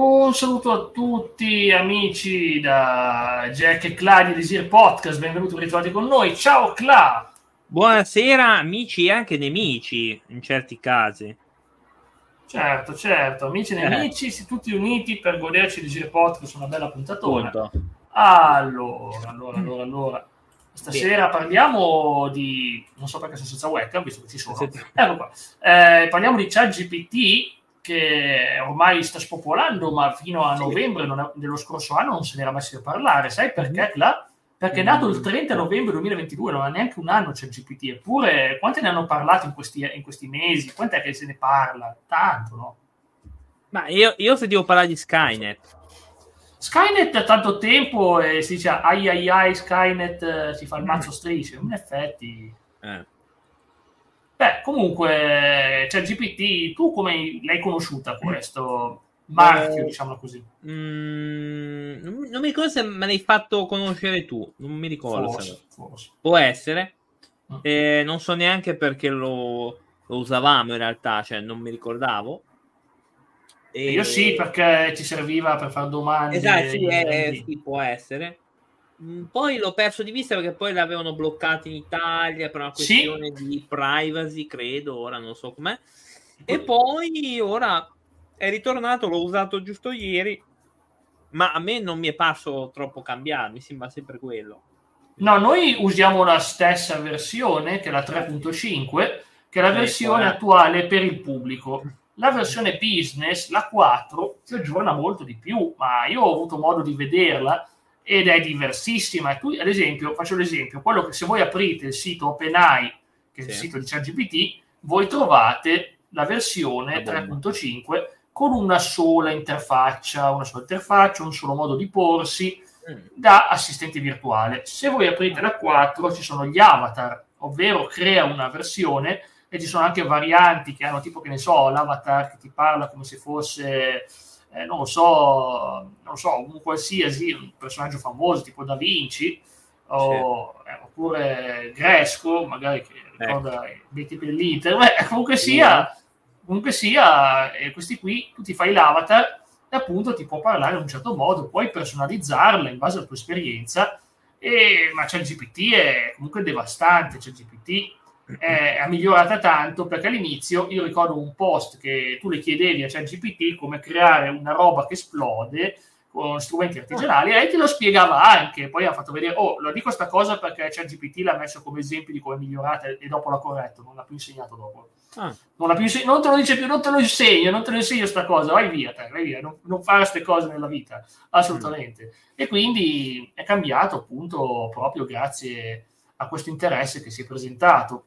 Un saluto a tutti amici da Jack e Cla di Desir Podcast, benvenuti ritrovati con noi. Ciao Cla! Buonasera amici e anche nemici in certi casi. Certo, certo, amici e nemici, eh. tutti uniti per goderci Desir Podcast, una bella puntatona. Punto. Allora, allora, allora, allora. Stasera Bene. parliamo di... non so perché sono senza webcam, visto che ci sono. Ecco qua. Eh, parliamo di ChatGPT che ormai sta spopolando, ma fino a novembre è, dello scorso anno non se ne era mai a parlare. Sai perché? Mm-hmm. Là? Perché è nato il 30 novembre 2022, non ha neanche un anno c'è il GPT, eppure quanti ne hanno parlato in questi, in questi mesi? Quant'è che se ne parla? Tanto, no? Ma io, io sentivo parlare di Skynet. Skynet da tanto tempo e si dice ai ai ai Skynet eh, si fa il mazzo strisce, in effetti... Eh Beh, comunque, cioè GPT, tu come l'hai conosciuta questo marchio, eh, diciamo così? Mm, non mi ricordo se me l'hai fatto conoscere tu, non mi ricordo. Forse, forse. Può essere. Mm. Eh, non so neanche perché lo, lo, usavamo in realtà, cioè non mi ricordavo. E... Io sì, perché ci serviva per fare domande. Esatto, sì, eh, sì, può essere. Mm, poi l'ho perso di vista perché poi l'avevano bloccato in Italia per una questione sì. di privacy, credo, ora non so com'è. E poi ora è ritornato, l'ho usato giusto ieri, ma a me non mi è parso troppo cambiato, mi sembra sempre quello. No, noi usiamo la stessa versione, che è la 3.5, che è la versione ecco, attuale per il pubblico. La versione business, la 4, si aggiorna molto di più, ma io ho avuto modo di vederla ed è diversissima. Tu, ad esempio, faccio l'esempio, quello che se voi aprite il sito OpenAI, che è il sito di ChatGPT, voi trovate la versione 3.5 con una sola interfaccia, una sola interfaccia, un solo modo di porsi mm. da assistente virtuale. Se voi aprite la 4 ci sono gli avatar, ovvero crea una versione e ci sono anche varianti che hanno tipo che ne so, l'avatar che ti parla come se fosse eh, non lo so, non so, un qualsiasi un personaggio famoso tipo Da Vinci o, sì. eh, oppure Gresco, magari che ricorda ecco. dei tipi dell'Inter, Beh, comunque sia, comunque sia eh, questi qui tu ti fai l'avatar e appunto ti può parlare in un certo modo, puoi personalizzarla in base alla tua esperienza, e, ma c'è il GPT è comunque devastante, c'è il GPT è migliorata tanto perché all'inizio io ricordo un post che tu le chiedevi a ChatGPT come creare una roba che esplode con strumenti artigianali e lei te lo spiegava anche poi ha fatto vedere oh lo dico questa cosa perché ChatGPT l'ha messo come esempio di come è migliorata e dopo l'ha corretto non l'ha più insegnato dopo ah. non, più inseg- non, te lo dice più non te lo insegno non te lo insegno sta cosa vai via te vai via non, non fare queste cose nella vita assolutamente mm. e quindi è cambiato appunto proprio grazie a questo interesse che si è presentato,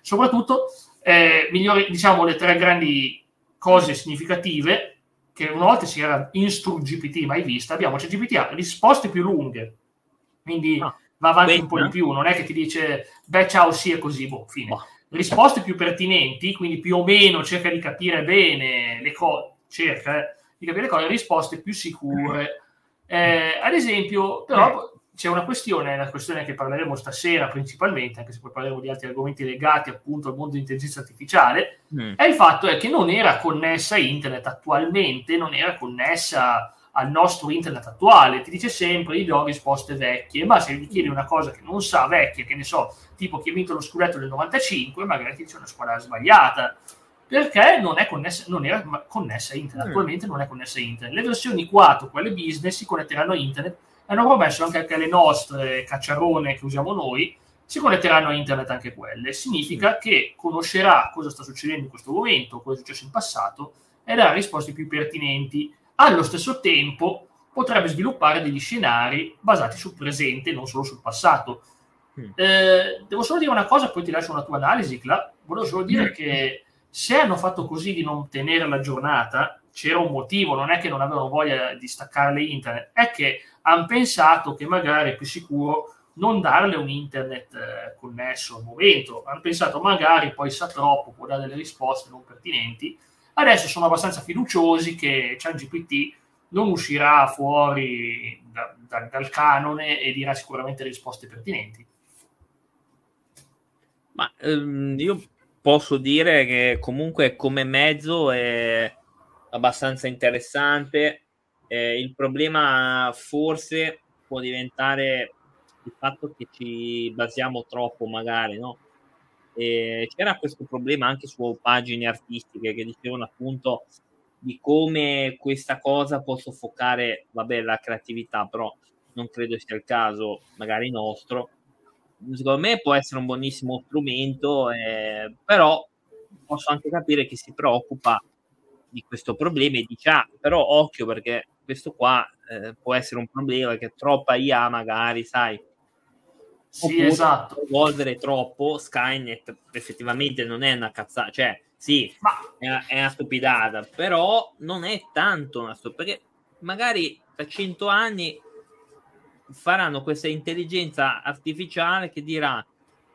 soprattutto eh, migliori, diciamo, le tre grandi cose significative che una volta si era Instru GPT mai vista, abbiamo cioè GPT ha risposte più lunghe, quindi ah, va avanti beh, un po' di più, non è che ti dice, beh ciao sì è così, boh, fine. Oh. Risposte più pertinenti, quindi più o meno cerca di capire bene le cose, cerca eh, di capire le cose, risposte più sicure. Eh, ad esempio, però, c'è una questione, la questione che parleremo stasera principalmente, anche se poi parleremo di altri argomenti legati appunto al mondo dell'intelligenza artificiale, mm. è il fatto è che non era connessa a internet attualmente, non era connessa al nostro internet attuale, ti dice sempre io do risposte vecchie, ma se gli chiedi una cosa che non sa vecchia, che ne so, tipo chi ha vinto lo scudetto del 95, magari ti dice una squadra sbagliata, perché non, è connessa, non era connessa a internet, mm. attualmente non è connessa a internet. Le versioni 4, quelle business, si connetteranno a internet hanno promesso anche che le nostre cacciarone che usiamo noi si connetteranno a internet anche quelle. Significa che conoscerà cosa sta succedendo in questo momento, cosa è successo in passato e darà risposte più pertinenti. Allo stesso tempo potrebbe sviluppare degli scenari basati sul presente, non solo sul passato. Mm. Eh, devo solo dire una cosa, poi ti lascio una tua analisi, Cla. Volevo solo dire mm. che se hanno fatto così di non tenere la giornata, c'era un motivo, non è che non avevano voglia di staccarle internet, è che hanno pensato che magari è più sicuro non darle un internet eh, connesso al momento, hanno pensato magari poi sa troppo, può dare delle risposte non pertinenti, adesso sono abbastanza fiduciosi che ChatGPT non uscirà fuori da, da, dal canone e dirà sicuramente risposte pertinenti. Ma ehm, io posso dire che comunque come mezzo è abbastanza interessante. Eh, il problema forse può diventare il fatto che ci basiamo troppo, magari, no? E c'era questo problema anche su pagine artistiche che dicevano appunto di come questa cosa può soffocare, vabbè, la creatività, però non credo sia il caso, magari nostro. Secondo me può essere un buonissimo strumento, eh, però posso anche capire che si preoccupa di questo problema e dice, ah, però occhio perché questo qua eh, può essere un problema che troppa IA magari, sai, sì, esatto. evolvere troppo, Skynet effettivamente non è una cazzata, cioè sì, Ma... è, una, è una stupidata, però non è tanto una stupidata, perché magari tra cento anni faranno questa intelligenza artificiale che dirà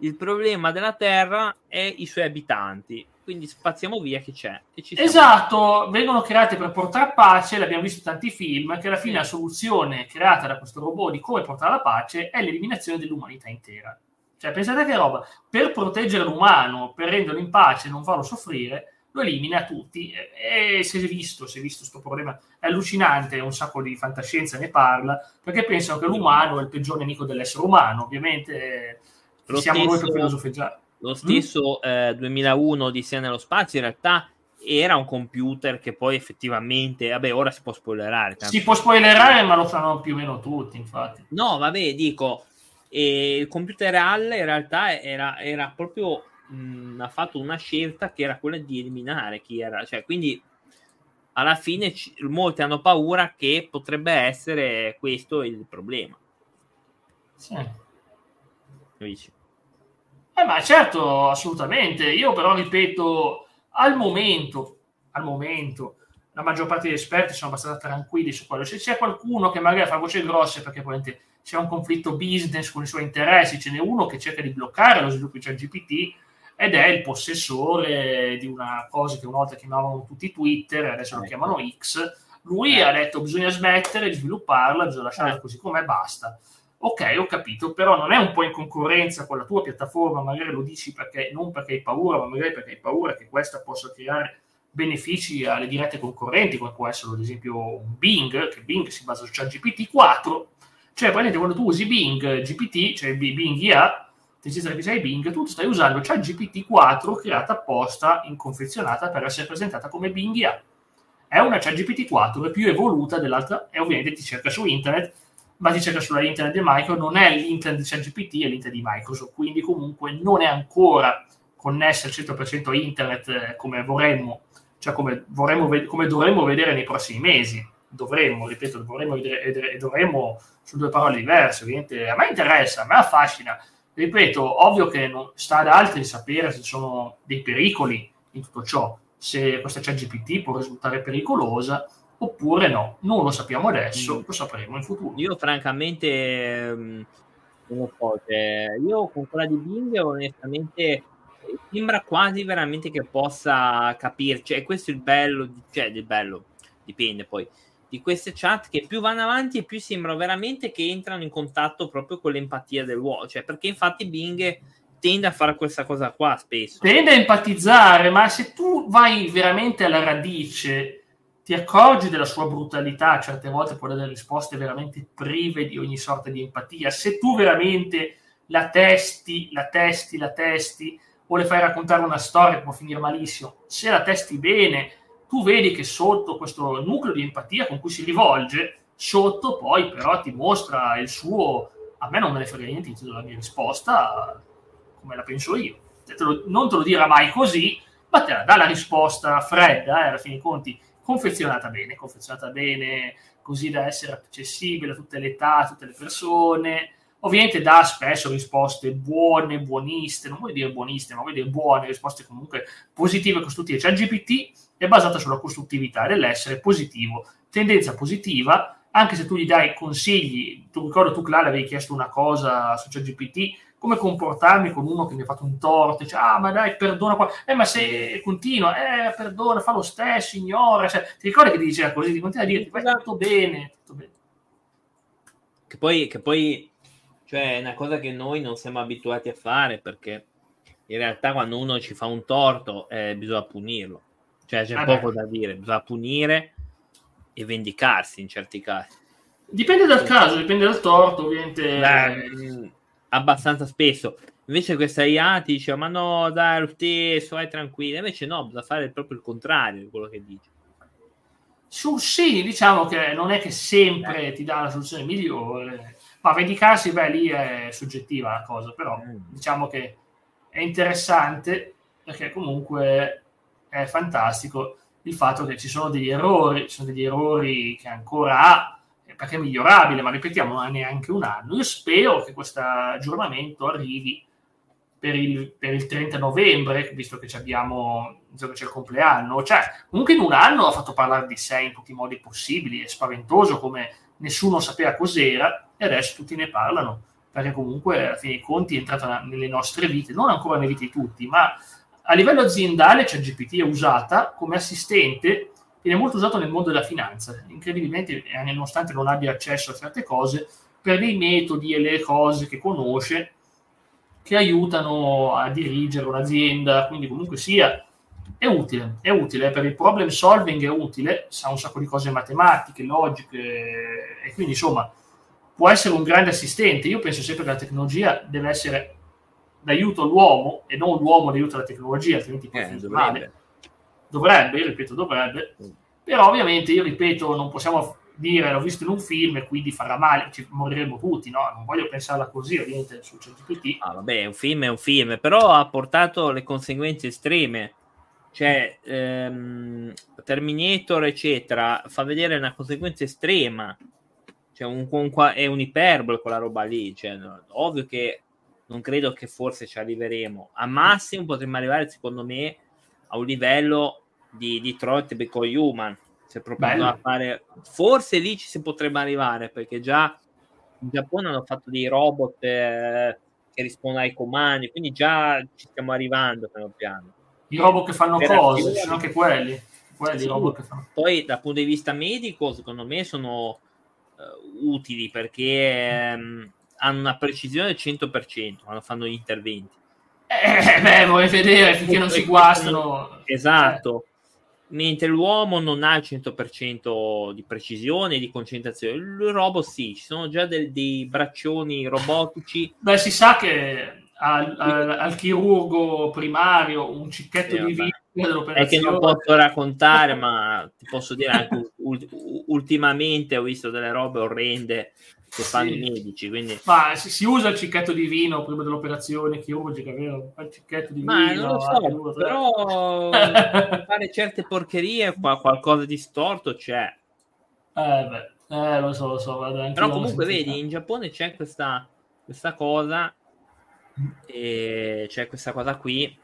il problema della Terra è i suoi abitanti quindi spaziamo via che c'è. esatto, vengono create per portare pace, l'abbiamo visto in tanti film, che alla fine la soluzione creata da questo robot di come portare la pace è l'eliminazione dell'umanità intera. Cioè, pensate che roba, per proteggere l'umano, per renderlo in pace e non farlo soffrire, lo elimina tutti. E, si è visto, si è visto questo problema, è allucinante, un sacco di fantascienza ne parla, perché pensano che l'umano è il peggior nemico dell'essere umano, ovviamente lo siamo noi per filosofeggiare lo stesso mm. eh, 2001 di Sia nello spazio in realtà era un computer che poi effettivamente, vabbè, ora si può spoilerare. Tanto. Si può spoilerare, ma lo fanno più o meno tutti, infatti. No, vabbè, dico, eh, il computer real in realtà era, era proprio mh, mm, ha fatto una scelta che era quella di eliminare chi era, cioè, quindi alla fine c- molti hanno paura che potrebbe essere questo il problema. Sì. Dici? Eh, ma certo, assolutamente. Io però ripeto, al momento, al momento, la maggior parte degli esperti sono abbastanza tranquilli su quello. Se c'è qualcuno che magari fa voce grosse perché probabilmente c'è un conflitto business con i suoi interessi, ce n'è uno che cerca di bloccare lo sviluppo di ChatGPT ed è il possessore di una cosa che una volta chiamavano tutti Twitter, adesso lo ecco. chiamano X. Lui eh. ha detto bisogna smettere di svilupparla, bisogna lasciarla eh. così com'è, basta. Ok, ho capito, però non è un po' in concorrenza con la tua piattaforma, magari lo dici perché, non perché hai paura, ma magari perché hai paura che questa possa creare benefici alle dirette concorrenti, come può essere ad esempio Bing, che Bing si basa su ChatGPT 4, cioè praticamente quando tu usi Bing GPT, cioè Bing IA, intelligenza artificiale Bing, tu stai usando ChatGPT 4 creata apposta, inconfezionata per essere presentata come Bing IA. È una ChatGPT 4, è più evoluta dell'altra e ovviamente ti cerca su internet ma ti cerca sulla internet di Microsoft, non è l'internet di ChatGPT, è l'internet di Microsoft, quindi comunque non è ancora connessa al 100% a internet eh, come vorremmo, cioè come, vorremmo, come dovremmo vedere nei prossimi mesi. Dovremmo, ripeto, dovremmo vedere dovremmo su due parole diverse, ovviamente a me interessa, a me affascina. Ripeto, ovvio che non sta ad altri sapere se ci sono dei pericoli in tutto ciò, se questa ChatGPT può risultare pericolosa, oppure no. Non lo sappiamo adesso, mm. lo sapremo in futuro. Io francamente mm, non lo so, cioè, io con quella di Bing onestamente sembra quasi veramente che possa capirci, e questo è il bello, cioè il bello, dipende poi, di queste chat che più vanno avanti e più sembrano veramente che entrano in contatto proprio con l'empatia dell'uomo, cioè perché infatti Bing tende a fare questa cosa qua spesso. Tende a empatizzare, ma se tu vai veramente alla radice ti accorgi della sua brutalità, certe volte può dare risposte veramente prive di ogni sorta di empatia. Se tu veramente la testi, la testi, la testi, o le fai raccontare una storia può finire malissimo, se la testi bene, tu vedi che sotto questo nucleo di empatia con cui si rivolge, sotto poi però ti mostra il suo, a me non me ne frega niente della mia risposta, come la penso io. Non te lo dirà mai così, ma te la dà la risposta fredda, eh, alla fine dei conti confezionata bene, confezionata bene così da essere accessibile a tutte le età, a tutte le persone. Ovviamente dà spesso risposte buone, buoniste, non vuol dire buoniste, ma vuol dire buone, risposte comunque positive, costruttive. Cioè GPT è basata sulla costruttività dell'essere positivo, tendenza positiva, anche se tu gli dai consigli, tu ricordo tu Clara avevi chiesto una cosa su ChatGPT, come comportarmi con uno che mi ha fatto un torto, dice, ah ma dai, perdona qua, eh ma se continua, eh perdona, fa lo stesso, ignora, cioè, ti ricordi che ti diceva così, ti continua a dire, vai tutto bene, tutto bene. Che poi, che poi, cioè, è una cosa che noi non siamo abituati a fare, perché in realtà quando uno ci fa un torto eh, bisogna punirlo. Cioè c'è eh poco beh. da dire, bisogna punire e vendicarsi in certi casi. Dipende dal caso, dipende dal torto, ovviamente. Beh, abbastanza spesso. Invece questa IA ti dice, ma no, dai, lo stesso, vai tranquillo. Invece no, bisogna fare proprio il contrario di quello che dice. Su sì, diciamo che non è che sempre eh. ti dà la soluzione migliore, ma vendicarsi, beh, lì è soggettiva la cosa, però mm. diciamo che è interessante perché comunque è fantastico il fatto che ci sono degli errori, ci sono degli errori che ancora ha, perché è migliorabile, ma ripetiamo, non ha neanche un anno. Io spero che questo aggiornamento arrivi per il, per il 30 novembre, visto che abbiamo che c'è il compleanno. Cioè, comunque in un anno ha fatto parlare di sé in tutti i modi possibili, è spaventoso come nessuno sapeva cos'era e adesso tutti ne parlano, perché comunque alla fine dei conti è entrata nelle nostre vite, non ancora nelle vite di tutti, ma a livello aziendale c'è GPT è usata come assistente, viene molto usato nel mondo della finanza, incredibilmente, nonostante non abbia accesso a certe cose, per dei metodi e le cose che conosce che aiutano a dirigere un'azienda, quindi comunque sia è utile, è utile per il problem solving, è utile, sa un sacco di cose matematiche, logiche e quindi insomma può essere un grande assistente. Io penso sempre che la tecnologia deve essere d'aiuto all'uomo e non l'uomo d'aiuto alla tecnologia, altrimenti può eh, dovrebbe. male. Dovrebbe, io ripeto, dovrebbe. Mm. Però ovviamente, io ripeto, non possiamo dire l'ho visto in un film e quindi farà male, ci moriremo tutti, no? Non voglio pensarla così, ovviamente, su ChatGPT. Ah, vabbè, un film è un film, però ha portato le conseguenze estreme. Cioè, ehm, Terminator, eccetera, fa vedere una conseguenza estrema. Cioè, un, un, è un'iperbole quella roba lì. Cioè, no, ovvio che non credo che forse ci arriveremo. A massimo potremmo arrivare, secondo me, a un livello di Detroit Become Human se proprio a fare forse lì ci si potrebbe arrivare perché già in Giappone hanno fatto dei robot eh, che rispondono ai comandi quindi già ci stiamo arrivando piano piano i robot che fanno per cose ci sono anche quelli, quelli sì. robot fanno. poi dal punto di vista medico secondo me sono uh, utili perché um, hanno una precisione del 100% quando fanno gli interventi eh, beh, vuoi vedere finché non si guastano. Esatto. Mentre l'uomo non ha il 100% di precisione e di concentrazione. Il robot sì, ci sono già del, dei braccioni robotici. Beh, si sa che al, al, al chirurgo primario un cicchetto sì, di vita è che non posso raccontare, ma ti posso dire anche ultimamente ho visto delle robe orrende che fanno sì. i medici. Quindi... Ma si, si, usa il cicchetto di vino prima dell'operazione chirurgica, vero? Il cicchetto di Ma vino. non lo so, vino, però fare certe porcherie, qualcosa di storto c'è. Eh beh, eh, lo so, lo so. Guarda, però comunque vedi, in Giappone c'è questa, questa cosa, e c'è questa cosa qui,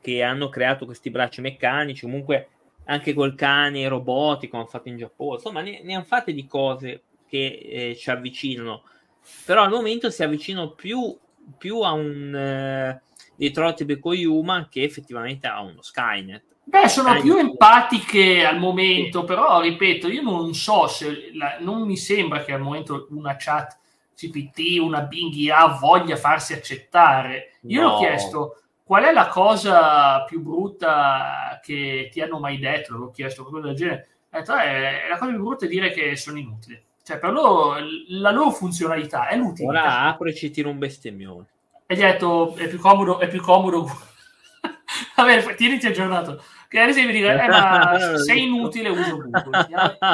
che hanno creato questi bracci meccanici, comunque anche col cane robotico hanno fatto in Giappone, insomma ne, ne hanno fatte di cose che eh, ci avvicinano, però al momento si avvicinano più, più a un eh, Detroit Become Human che effettivamente a uno Skynet. Beh, sono Skynet. più empatiche al momento, però ripeto, io non so se la, non mi sembra che al momento una chat GPT, una Bing IA voglia farsi accettare. Io no. ho chiesto qual è la cosa più brutta che ti hanno mai detto, l'ho chiesto qualcosa del genere. Detto, eh, la cosa più brutta è dire che sono inutili. Cioè, per loro la loro funzionalità è l'utilità. Ora apro e ci tiro un bestemmione. E gli ha detto, è più comodo, è più comodo. Vabbè, tieniti aggiornato. Che adesso devi dire, eh, ma sei inutile, uso Google.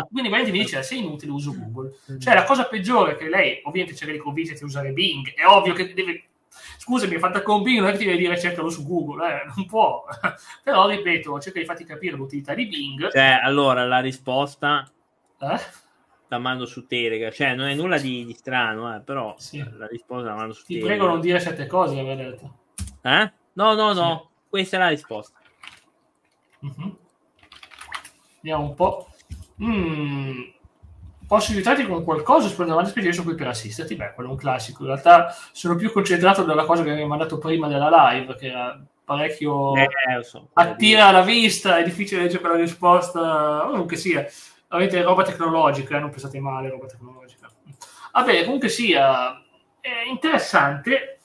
Quindi veramente mi dice, sei inutile, uso Google. Cioè, la cosa peggiore è che lei, ovviamente, cerca di convincerti a usare Bing. È ovvio che deve... Scusami, è fatta con Bing, non è che ti deve dire cercalo su Google, eh, non può. Però, ripeto, cerca di farti capire l'utilità di Bing. Cioè, allora, la risposta... Eh? La mando su Telegram, cioè non è nulla di, di strano, eh, però sì. la risposta la mando su Ti Telegram. Ti prego non dire certe cose, aver detto. Eh? No, no, no, sì. questa è la risposta. Mm-hmm. Vediamo un po'. Mm. Posso aiutarti con qualcosa? Spendo avanti perché io sono qui per assisterti. Beh, quello è un classico. In realtà sono più concentrato dalla cosa che mi hai mandato prima della live, che era parecchio eh, so, attira alla vista, è difficile leggere quella risposta, comunque sia avete roba tecnologica, eh, non pensate male, roba tecnologica. Vabbè, comunque sia, è interessante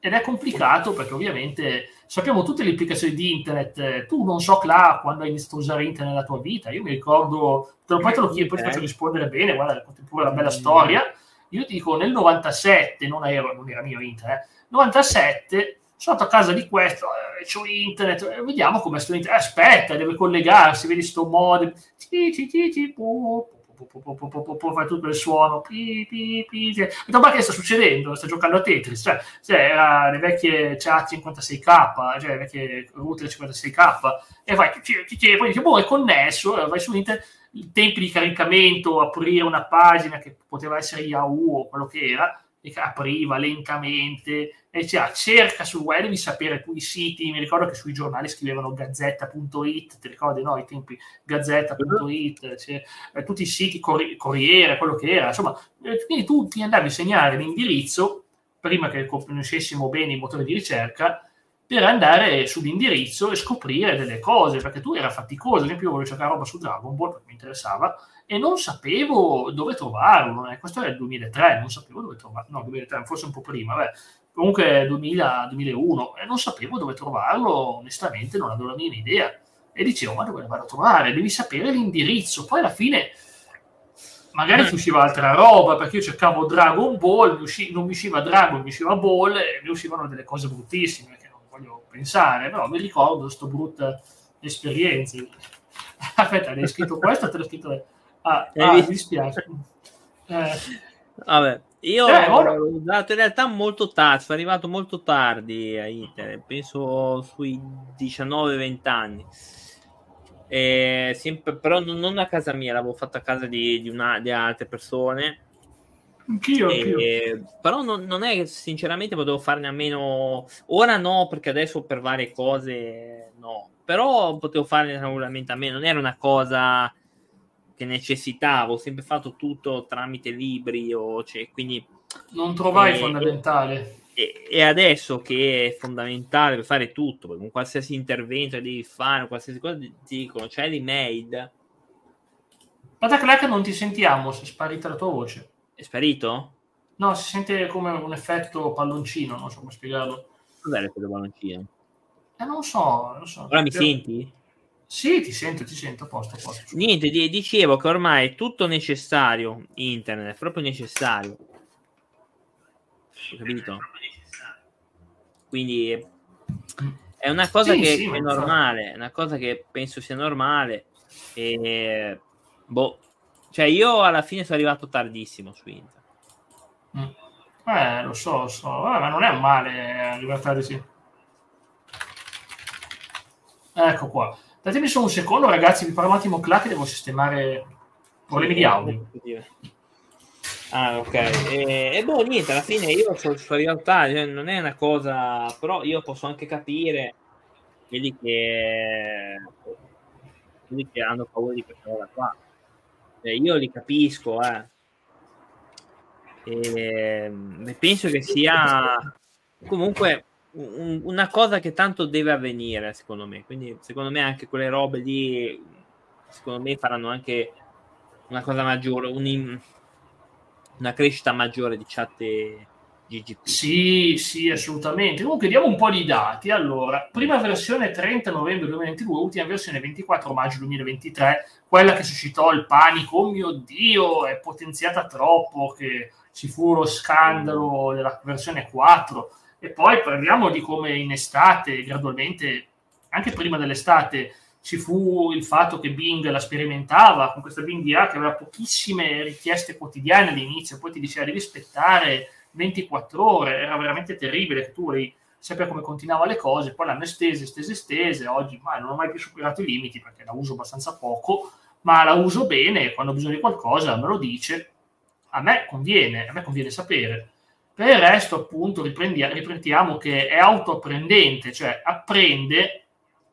ed è complicato perché ovviamente sappiamo tutte le implicazioni di internet. Tu non so, Cla, quando hai iniziato a usare internet nella tua vita. Io mi ricordo, te lo, poi te lo chiedo, poi ti faccio rispondere bene, guarda, pure la bella storia. Io ti dico, nel 97, non, ero, non era mio internet, eh, 97 sono andato a casa di questo, eh, c'ho internet, eh, vediamo come sto internet. aspetta, deve collegarsi, vedi sto modem. Fai tutto il suono, pi, pi, pi. Detto, ma che sta succedendo? Sta giocando a Tetris, cioè, cioè era le vecchie chat 56k, cioè le vecchie router 56k, e vai, poi dici, boh, è connesso, vai su internet, i tempi di caricamento, aprire una pagina che poteva essere Yahoo o quello che era, e apriva lentamente, e diceva cerca sul web di sapere tu i siti, mi ricordo che sui giornali scrivevano gazzetta.it, ti ricordi no? I tempi gazzetta.it, cioè, eh, tutti i siti, Corriere, quello che era, insomma, eh, quindi tu ti andavi a segnare l'indirizzo, prima che conoscessimo bene i motori di ricerca, per andare sull'indirizzo e scoprire delle cose, perché tu era faticoso, ad esempio io volevo cercare roba su Dragon Ball, perché mi interessava, e non sapevo dove trovarlo. Eh. Questo era il 2003, non sapevo dove trovarlo. No, 2003, forse un po' prima, beh. comunque 2000, 2001, e non sapevo dove trovarlo, onestamente non avevo la minima idea. E dicevo, ma dove lo vado a trovare? Devi sapere l'indirizzo. Poi alla fine magari ti usciva altra roba, perché io cercavo Dragon Ball, mi usci- non mi usciva Dragon, mi usciva Ball, e mi uscivano delle cose bruttissime voglio pensare, però mi ricordo sto brutta esperienza. Aspetta, hai scritto questo o te l'ho scritto Ah, ah mi dispiace. Eh. Vabbè, io eh, ora... ho usato in realtà molto tardi, sono arrivato molto tardi a internet, penso sui 19-20 anni. E sempre, però non, a casa mia, l'avevo fatto a casa di, di, una, di altre persone. Anch'io, anch'io. Però non, non, è sinceramente potevo farne a meno. Ora no, perché adesso per varie cose no. Però potevo farne tranquillamente a meno. Non era una cosa che necessitavo, ho sempre fatto tutto tramite libri o cioè, quindi non trovai e, fondamentale. E, e, adesso che è fondamentale per fare tutto, con qualsiasi intervento che devi fare, qualsiasi cosa ti dicono, c'è l'email. Pataclac non ti sentiamo, si è sparita la tua voce. È sparito? No, si sente come un effetto palloncino, non so come spiegarlo. Cos'è l'effetto palloncino? Eh, non so, non so. Ora mi senti? Sì, ti sento, ti sento, a posto, posto. Niente, dicevo che ormai è tutto necessario, internet, è proprio necessario. Hai capito? Quindi è una cosa sì, che sì, è normale, è una cosa che penso sia normale. E, boh, cioè io alla fine sono arrivato tardissimo su internet. Mm. Eh, lo so, lo so, eh, ma non è un male arrivare tardi, sì. Ecco qua. Datemi solo un secondo, ragazzi, vi parlo un attimo Cla che devo sistemare problemi di audio. Ah, ok. E, e, boh, niente, alla fine io sono, sono realtà, cioè, non è una cosa, però io posso anche capire quelli che, quelli che hanno paura di questa cosa qua. Cioè, io li capisco, eh. E, penso che sia comunque un, una cosa che tanto deve avvenire, secondo me. Quindi, secondo me, anche quelle robe lì, secondo me, faranno anche una cosa maggiore, un, una crescita maggiore di chat GGP. Sì, sì, assolutamente. Comunque, diamo un po' di dati. Allora, prima versione 30 novembre 2022, ultima versione 24 maggio 2023, quella che suscitò il panico. Oh mio Dio, è potenziata troppo, che ci fu lo scandalo della versione 4 e poi parliamo di come in estate, gradualmente, anche prima dell'estate, ci fu il fatto che Bing la sperimentava con questa Bing IA che aveva pochissime richieste quotidiane all'inizio, poi ti diceva devi aspettare 24 ore, era veramente terribile tu volevi sapere come continuava le cose, poi l'hanno estesa, estesa, estesa, oggi ma non ho mai più superato i limiti perché la uso abbastanza poco, ma la uso bene quando ho bisogno di qualcosa me lo dice, a me conviene, a me conviene sapere. Per il resto, appunto, riprendiamo che è autoapprendente, cioè apprende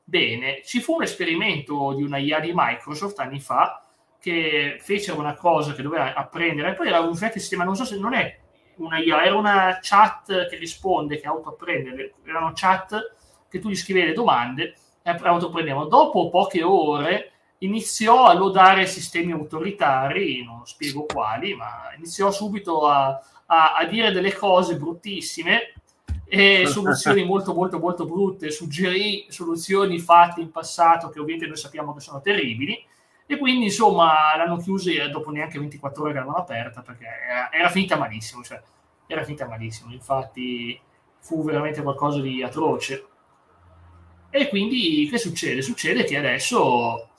bene. Ci fu un esperimento di una IA di Microsoft anni fa che fecero una cosa che doveva apprendere, poi era un sistema, non so se non è una IA, era una chat che risponde, che autoapprende, erano chat che tu gli scrivevi le domande e autoapprendevano. Dopo poche ore iniziò a lodare sistemi autoritari, non spiego quali, ma iniziò subito a, a, a dire delle cose bruttissime e soluzioni molto molto molto brutte, suggerì soluzioni fatte in passato che ovviamente noi sappiamo che sono terribili e quindi insomma l'hanno chiusa dopo neanche 24 ore che l'avevano aperta perché era, era finita malissimo, cioè era finita malissimo, infatti fu veramente qualcosa di atroce. E quindi che succede? Succede che adesso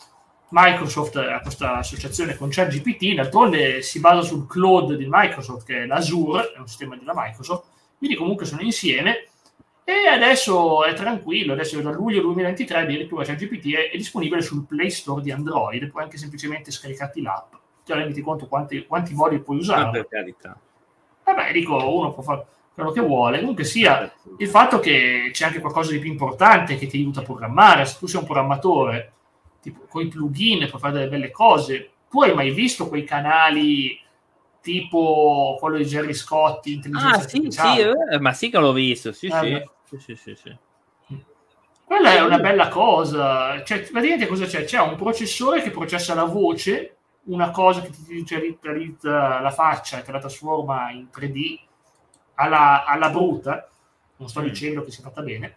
Microsoft ha questa associazione con ChatGPT, d'altronde si basa sul cloud di Microsoft che è l'Azure, è un sistema della Microsoft, quindi comunque sono insieme e adesso è tranquillo, adesso da luglio 2023 addirittura ChatGPT è, è disponibile sul Play Store di Android, puoi anche semplicemente scaricarti l'app, ti rendi conto quanti, quanti modi puoi usare. Per carità. Vabbè, dico, uno può fare quello che vuole. Comunque sia il fatto che c'è anche qualcosa di più importante che ti aiuta a programmare. Se tu sei un programmatore, tipo con i plugin puoi fare delle belle cose. Tu hai mai visto quei canali tipo quello di Jerry Scotti? Ah, sì, sì, eh, ma sì che l'ho visto. Sì, eh, sì. Sì, sì, sì, Quella è una bella cosa. Cioè, praticamente cosa c'è? C'è un processore che processa la voce, una cosa che ti digitalizza la faccia e te la trasforma in 3D alla, alla brutta, non sto mm. dicendo che sia fatta bene,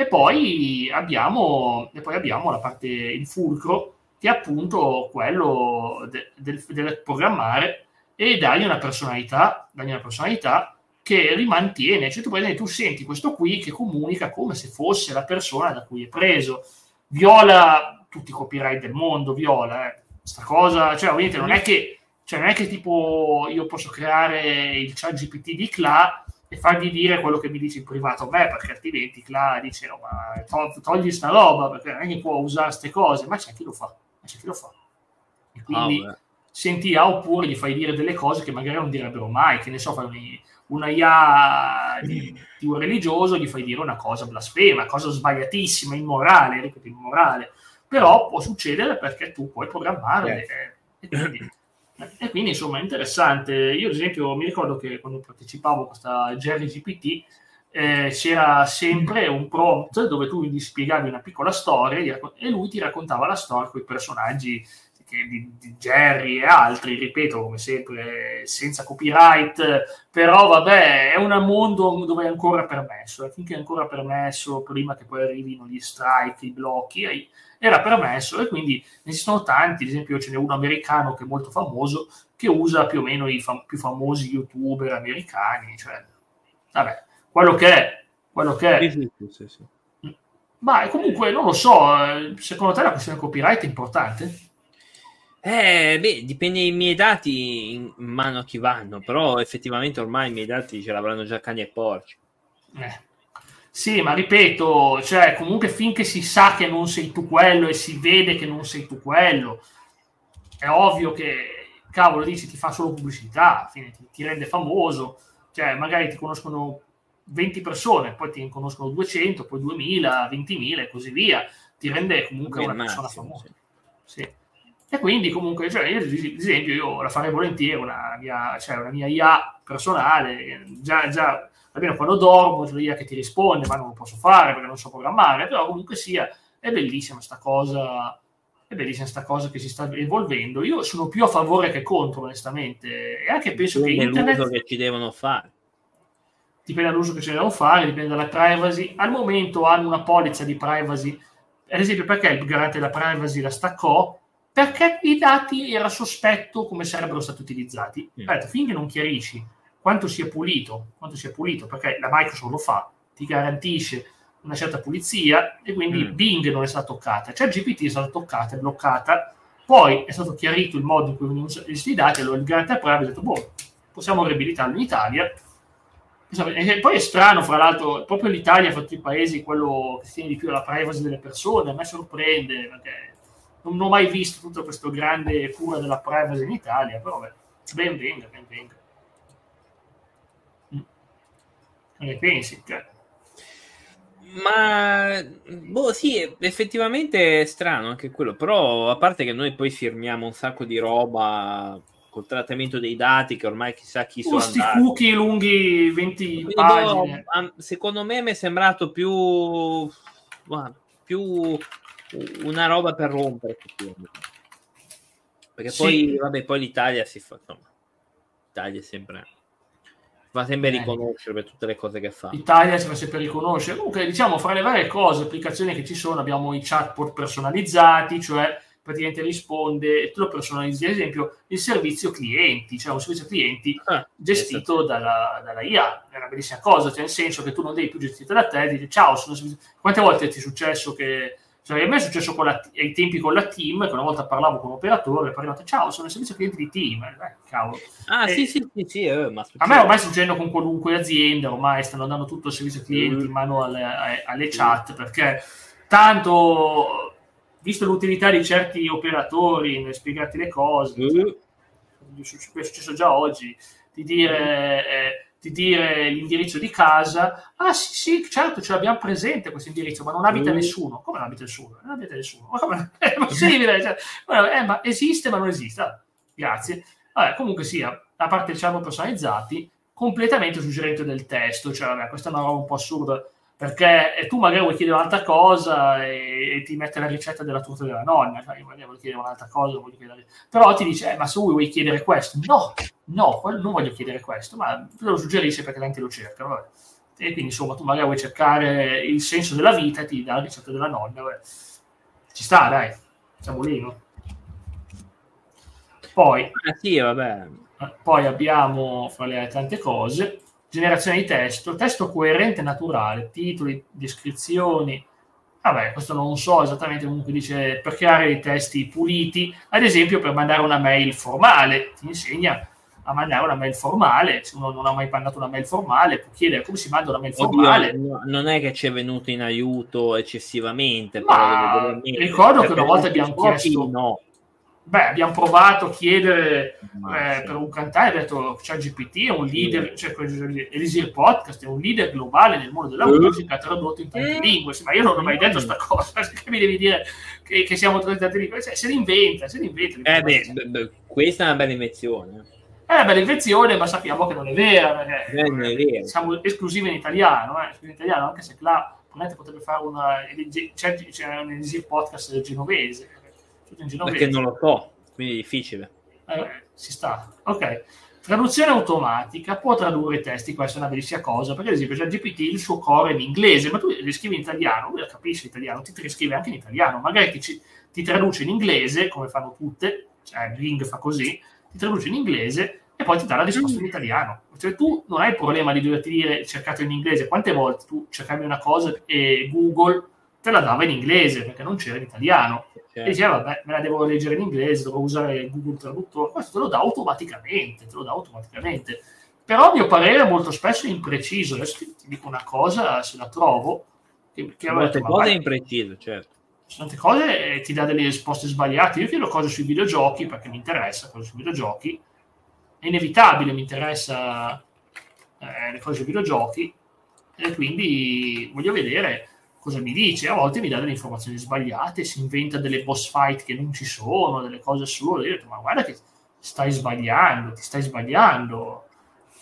e poi, abbiamo, e poi abbiamo la parte, il fulcro, che è appunto quello de, del, del, programmare e dargli una personalità, dargli una personalità che rimantiene, cioè tu, tu senti questo qui che comunica come se fosse la persona da cui è preso, viola tutti i copyright del mondo, viola, eh. cosa, cioè ovviamente non è che cioè non è che tipo io posso creare il chat GPT di CLA e fargli dire quello che mi dice in privato a me, perché altrimenti CLA dice no, ma to- togli sta roba, perché non è che può usare queste cose, ma c'è chi lo fa, ma c'è chi lo fa. E quindi oh, senti A oppure gli fai dire delle cose che magari non direbbero mai, che ne so, fai una IA di, di, un religioso, gli fai dire una cosa blasfema, cosa sbagliatissima, immorale, ripeto, immorale, però può succedere perché tu puoi programmare. Eh. E quindi e quindi insomma è interessante. Io ad esempio mi ricordo che quando partecipavo a questa Jerry GPT eh, c'era sempre un prompt dove tu gli spiegavi una piccola storia e lui ti raccontava la storia con i personaggi di, di, Jerry e altri, ripeto come sempre, senza copyright, però vabbè, è un mondo dove è ancora permesso, e finché è ancora permesso, prima che poi arrivino gli strike, i blocchi, era permesso e quindi ne esistono tanti, ad esempio ce n'è uno americano che è molto famoso che usa più o meno i fam- più famosi youtuber americani, cioè vabbè, quello che è, quello che è. Sì, sì, sì, Ma comunque non lo so, eh, secondo te la questione copyright è importante? Eh, beh, dipende dai miei dati in mano a chi vanno, però effettivamente ormai i miei dati ce l'avranno già cani e porci. Eh, sì, ma ripeto, cioè, comunque finché si sa che non sei tu quello e si vede che non sei tu quello, è ovvio che, cavolo, dici ti fa solo pubblicità, fine, ti, ti, rende famoso, cioè magari ti conoscono 20 persone, poi ti conoscono 200, poi 2000, 20.000 e così via, ti rende comunque una persona famosa. Sì. sì. E quindi comunque, cioè, io, ad esempio, io la farei volentieri una mia, cioè, una mia IA personale, già, già almeno quando dormo c'è l'IA che ti risponde, ma non lo posso fare perché non so programmare, però comunque sia, è bellissima sta cosa, è bellissima sta cosa che si sta evolvendo. Io sono più a favore che contro, onestamente, e anche penso dipende che internet... l'uso che ci devono fare. Dipende dall'uso che ci devono fare, dipende dalla privacy. Al momento hanno una polizza di privacy, ad esempio perché il garante della privacy la staccò? Perché i dati era sospetto come sarebbero stati utilizzati. Mm. Aspetta, finché non chiarisci quanto sia pulito, quanto sia pulito, perché la Microsoft lo fa, ti garantisce una certa pulizia e quindi mm. Bing non è stata toccata, cioè GPT è stata toccata, è bloccata, poi è stato chiarito il modo in cui venivano questi dati, allora il garante privacy ha detto, boh, possiamo riabilitarlo in Italia, e poi è strano, fra l'altro, proprio l'Italia fra tutti i paesi quello che tiene di più alla privacy delle persone, a me sorprende, perché non ho mai visto tutto questo grande cura della privacy in Italia, però beh, ben venga, ben venga. ne pensi? Cioè. Ma boh, sì, effettivamente è strano anche quello. Però, a parte che noi poi firmiamo un sacco di roba col trattamento dei dati, che ormai chissà chi sono. Questi cookie lunghi 20 Quindi, pagine. Boh, secondo me mi è sembrato più, più una roba per rompere. Perché poi, sì. vabbè, poi l'Italia si fa. Insomma, l'Italia è sempre fa sempre eh. riconoscere per tutte le cose che fa. L'Italia si fa sempre riconoscere. Comunque, diciamo, fra le varie cose, applicazioni che ci sono, abbiamo i chatbot personalizzati, cioè praticamente risponde e tu lo personalizzi, ad esempio, il servizio clienti, cioè un servizio clienti ah, gestito dalla, dalla, IA. È una bellissima cosa, cioè nel senso che tu non devi più gestire da te, dici ciao, sono servizio... Quante volte ti è successo che cioè, a me è successo la, ai tempi con la team, che una volta parlavo con un operatore, poi ho ciao, sono il servizio clienti di team. Eh, cavolo. Ah, e, sì, sì, sì, sì eh, ma a me ormai sta succedendo con qualunque azienda, ormai stanno dando tutto il servizio clienti mm. in mano alle, alle, chat, perché tanto, visto l'utilità di certi operatori nel spiegarti le cose, mm. cioè, è successo già oggi, di dire... Eh, di dire l'indirizzo di casa, ah sì sì, certo, ce l'abbiamo presente questo indirizzo, ma non abita mm. nessuno. Come non abita nessuno? Non abita nessuno. Ma come? È possibile? Cioè, eh, ma esiste, ma non esiste. Ah, grazie. Vabbè, comunque sia, a parte il ciamo personalizzati, completamente suggerente del testo, cioè vabbè, questa è una roba un po' assurda perché tu magari vuoi chiedere un'altra cosa e, e, ti mette la ricetta della torta della nonna, cioè io magari voglio chiedere un'altra cosa, chiedere... però ti dice, eh, ma se vuoi chiedere questo, no, no, non voglio chiedere questo, ma te lo suggerisce perché tanti lo cercano, vabbè. e quindi insomma tu magari vuoi cercare il senso della vita e ti dà la ricetta della nonna, vabbè. ci sta, dai, siamo lì, no? Poi, ah, sì, vabbè. poi abbiamo, fra le tante cose, generazione di testo, testo coerente e naturale, titoli, descrizioni. Vabbè, questo non so esattamente comunque dice per creare dei testi puliti, ad esempio per mandare una mail formale, ti insegna a mandare una mail formale, se uno non ha mai mandato una mail formale può chiedere come si manda una mail formale. Oddio, non è che ci è venuto in aiuto eccessivamente. Ma ricordo che una volta abbiamo chiesto... No Beh, abbiamo provato a chiedere eh, per un cantante, ha detto c'è GPT, è un leader, cioè Elisir Podcast è un leader globale nel mondo della musica, tradotto in tante lingue. ma io non ho mai detto questa cosa, perché mi devi dire che, che siamo in tante lingue? Cioè, se l'inventa, se l'inventa. Eh beh, beh, questa è una bella invenzione. È una bella invenzione, ma sappiamo che non è vera, perché eh, non è vera. siamo esclusivi in italiano, eh, in italiano, anche se là potrebbe fare una, c'è, c'è un Elisir Podcast genovese tutto in genovese. Perché non lo so, quindi è difficile. Eh, si sta. Ok. Traduzione automatica può tradurre i testi, questa è una bellissima cosa, perché ad esempio c'è GPT il suo core in inglese, ma tu li scrivi in italiano, lui capisce l'italiano, ti riscrive anche in italiano, magari ti, ti traduce in inglese, come fanno tutte, cioè Ring fa così, ti traduce in inglese e poi ti dà la risposta in italiano. Cioè tu non hai il problema di doverti dire cercato in inglese, quante volte tu cercavi una cosa e Google te la dava in inglese perché non c'era in italiano. Certo. E diceva, vabbè, me la devo leggere in inglese, devo usare Google Traduttore. Questo te lo dà automaticamente, te lo dà automaticamente. Però a mio parere molto spesso è impreciso. Adesso ti, ti dico una cosa, se la trovo. Che, che Molte detto, cose è impreciso, certo. Tante cose e ti dà delle risposte sbagliate. Io chiedo cose sui videogiochi perché mi interessa, cose sui videogiochi. È inevitabile, mi interessa eh, le cose sui videogiochi e quindi voglio vedere cosa mi dice. A volte mi dà delle informazioni sbagliate, si inventa delle boss fight che non ci sono, delle cose assurde. Io ho detto, ma guarda che stai sbagliando, ti stai sbagliando,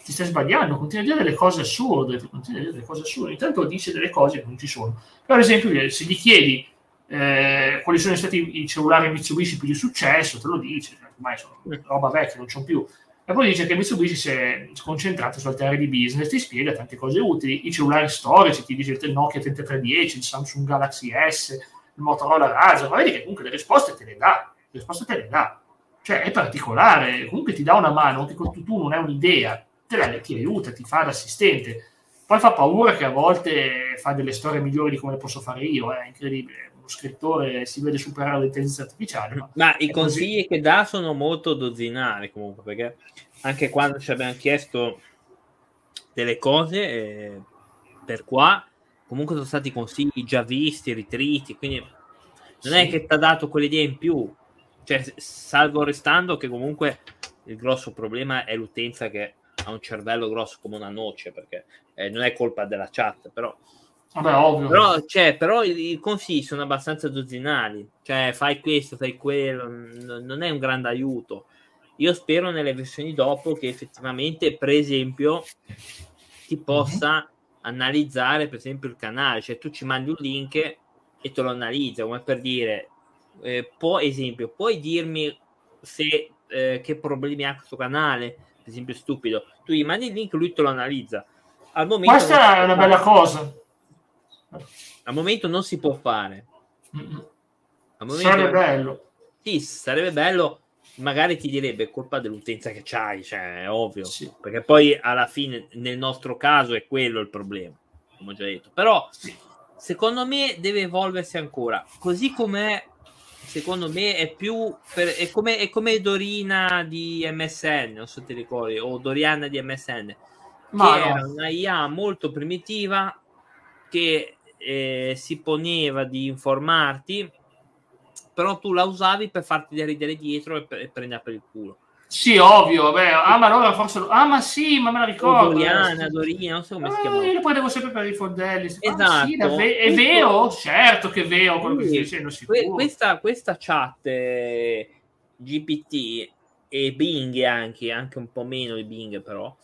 ti stai sbagliando, continua a dire delle cose assurde, continua a dire delle cose assurde. Intanto dice delle cose che non ci sono. Per esempio, se gli chiedi eh, quali sono stati i cellulari Mitsubishi più di successo, te lo dice, ormai sono roba vecchia, non c'è più e poi dice che Mitsubishi si è concentrato su altre aree di business, ti spiega tante cose utili, i cellulari storici, ti dice il Nokia 3310, il Samsung Galaxy S, il Motorola Razr, ma vedi che comunque le risposte te le dà, le risposte te le dà. Cioè è particolare, comunque ti dà una mano, anche quando tu non hai un'idea, te la, ti aiuta, ti fa l'assistente. Poi fa paura che a volte fa delle storie migliori di come le posso fare io, è incredibile scrittore si vede superare l'intelligenza artificiale. Ma, ma i consigli così. che dà sono molto dozzinari comunque, perché anche quando ci abbiamo chiesto delle cose eh, per qua, comunque sono stati consigli già visti, ritriti, quindi non sì. è che ti ha dato quell'idea in più, cioè, salvo restando che comunque il grosso problema è l'utenza che ha un cervello grosso come una noce, perché eh, non è colpa della chat, però Vabbè, ovvio. Però, cioè, però i, i, consigli sono abbastanza dozzinali. Cioè, fai questo, fai quello, n- non è un grande aiuto. Io spero nelle versioni dopo che effettivamente, per esempio, ti possa mm-hmm. analizzare, per esempio, il canale. Cioè, tu ci mandi un link e te lo analizza, come per dire, eh, può, esempio, puoi dirmi se, eh, che problemi ha questo canale? esempio stupido, tu gli mandi il link, lui te lo analizza. Al momento Questa è una bella cosa. Al momento non si può fare. Sarebbe bello. Sì, sarebbe bello. Magari ti direbbe è colpa dell'utenza che c'hai, cioè è ovvio. Sì. Perché poi alla fine, nel nostro caso, è quello il problema, come ho già detto. Però, secondo me, deve evolversi ancora. Così com'è secondo me è più per, è, come, è come Dorina di MSN, non so se ti ricordi, o Doriana di MSN, Ma che no. era una IA molto primitiva che eh, si poneva di informarti, però tu la usavi per farti ridere dietro e, e prendere per il culo. Sì, ovvio, beh, ah, ma allora forse. Ah, ma sì, ma me la ricordo. Doriana, Dorina, non so come si chiama. Io lo prendevo sempre per i fondelli. Esatto. Ah, sì, ve- è vero? Certo che è vero quello che stai dicendo. Que- questa, questa chat eh, GPT e Bing anche, anche un po' meno di Bing, però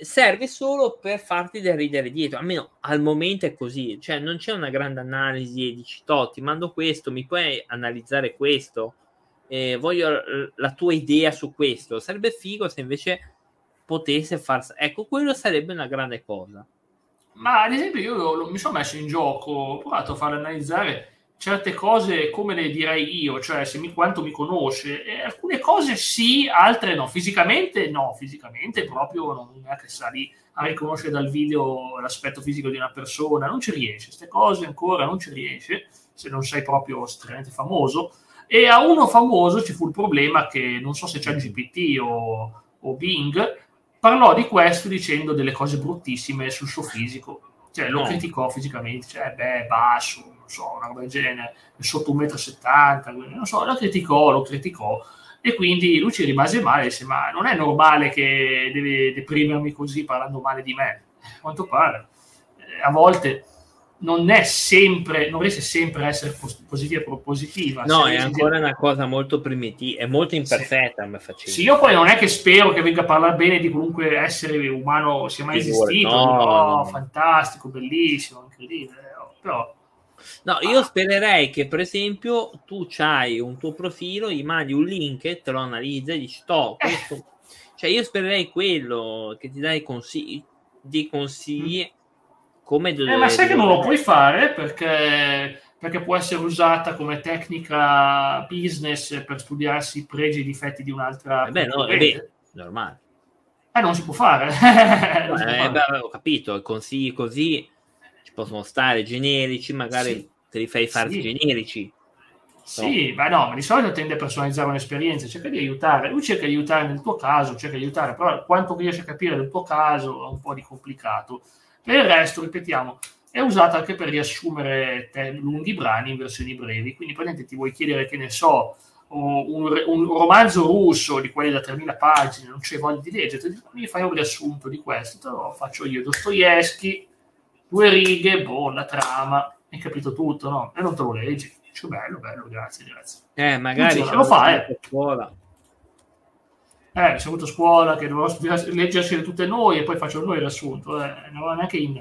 serve solo per farti del ridere dietro. Almeno al momento è così, cioè non c'è una grande analisi e dici: Totti, mando questo, mi puoi analizzare questo? eh, voglio la tua idea su questo. Sarebbe figo se invece potesse far... Ecco, quello sarebbe una grande cosa. Ma ad esempio io lo, lo, mi sono messo in gioco, ho provato a far analizzare certe cose come le direi io, cioè se mi, quanto mi conosce. E alcune cose sì, altre no. Fisicamente no, fisicamente proprio non è che sa lì a riconoscere dal video l'aspetto fisico di una persona, non ci riesce. Queste cose ancora non ci riesce, se non sei proprio estremamente famoso e a uno famoso ci fu il problema che non so se c'è GPT o, o Bing, parlò di questo dicendo delle cose bruttissime sul suo fisico. Cioè, lo oh. criticò fisicamente, cioè, beh, basso, non so, una roba del genere, sotto 1,70 m, non so, lo criticò, lo criticò. E quindi lui ci rimase male, disse, ma non è normale che deve deprimermi così parlando male di me. A quanto pare. Eh, a volte non è sempre, non riesce sempre a essere positiva e propositiva. No, è ancora una cosa molto primitiva, è molto imperfetta. Sì. sì. io poi non è che spero che venga a parlare bene di qualunque essere umano sia mai esistito. No, no, fantastico, bellissimo, incredibile. Però No, io spererei che per esempio tu hai un tuo profilo, gli mandi un link, te lo analizza e dici, to, questo... Eh. Cioè io spererei quello, che ti dai consigli, di consigli mm come eh, ma sai che non lo puoi fare perché, perché può essere usata come tecnica business per studiarsi i pregi e i difetti di un'altra eh beh, no, è vero, normale eh non si può fare, non si può fare. Beh, ho capito consigli così ci possono stare generici magari sì. te li fai fare sì. generici sì, no. ma no, ma di solito tende a personalizzare un'esperienza, cerca di aiutare, lui cerca di aiutare nel tuo caso, cerca di aiutare, però quanto riesce a capire del tuo caso è un po' di complicato. Per il resto, ripetiamo, è usata anche per riassumere te- lunghi brani in versioni brevi. Quindi, praticamente ti vuoi chiedere, che ne so, un, un, romanzo russo di quelli da 3000 pagine, non c'è voglia di leggere, mi fai un riassunto di questo, te lo faccio io, Dostoevsky, due righe, boh, la trama, hai capito tutto, no? E non te lo leggi. Cioè, bello, bello, grazie, grazie. Eh, magari lo fa, eh. Scuola eh, c'è avuto scuola che dovevo leggersi tutte noi e poi faccio noi il riassunto, eh, non avevo neanche in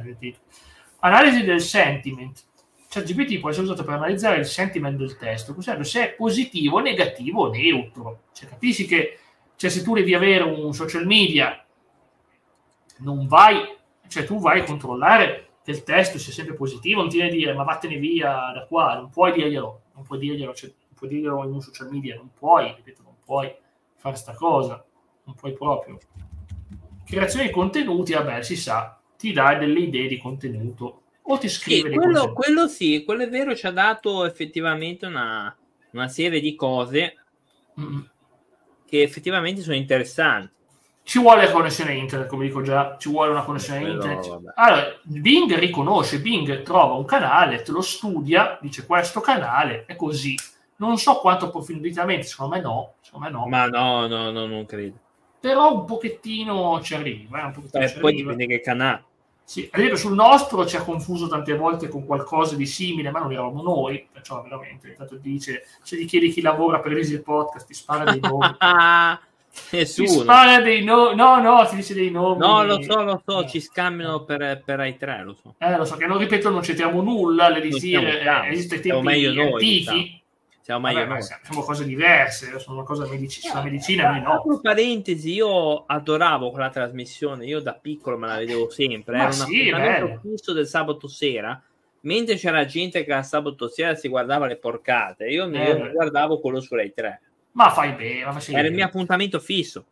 Analisi del sentiment. Cioè, GPT può essere usato per analizzare il sentiment del testo, ossia se è positivo, negativo o neutro. Cioè, capisci che cioè, se tu devi avere un social media, non vai, cioè tu vai a controllare che il testo sia sempre positivo, non ti devi dire ma vattene via da qua, non puoi dirglielo, non puoi dirglielo, cioè, non puoi dirglielo in un social media, non puoi, ripeto, non puoi fare sta cosa, non puoi proprio. Creazione di contenuti, vabbè, si sa, ti dà delle idee di contenuto o ti scrive sì, quello, quello, sì, quello è vero, ci ha dato effettivamente una, una serie di cose mm. che effettivamente sono interessanti. Ci vuole la connessione internet, come dico già, ci vuole una connessione Quello, internet. Vabbè. Allora, Bing riconosce, Bing trova un canale, te lo studia, dice questo canale è così non so quanto approfonditamente, secondo me no. Secondo me no. Ma no, no, no, non credo. Però un pochettino ci arriva. Eh, un pochettino eh, ci poi arriva. dipende che canale. Sì, ad esempio sul nostro ci ha confuso tante volte con qualcosa di simile, ma non eravamo noi, perciò veramente, intanto dice, se gli chiedi chi lavora per Easy Podcast, ti spara dei nomi. Nessuno. Ti spara dei nomi, no, no, ti dice dei nomi. No, lo so, lo so, no. ci scambiano per, per i tre, lo so. Eh, lo so, che non ripeto, non c'entriamo nulla, le dire, eh, esiste tempi antichi. Noi, siamo meglio Vabbè, Siamo cose diverse, sono una cosa medici- sulla medicina, noi no. Apro parentesi, io adoravo quella trasmissione, io da piccolo me la vedevo sempre, Ma era sì, un appuntamento fisso del sabato sera, mentre c'era gente che al sabato sera si guardava le porcate, io mi Eh, guardavo quello su Rai 3, Ma fai bene, ma fai era il mio appuntamento fisso.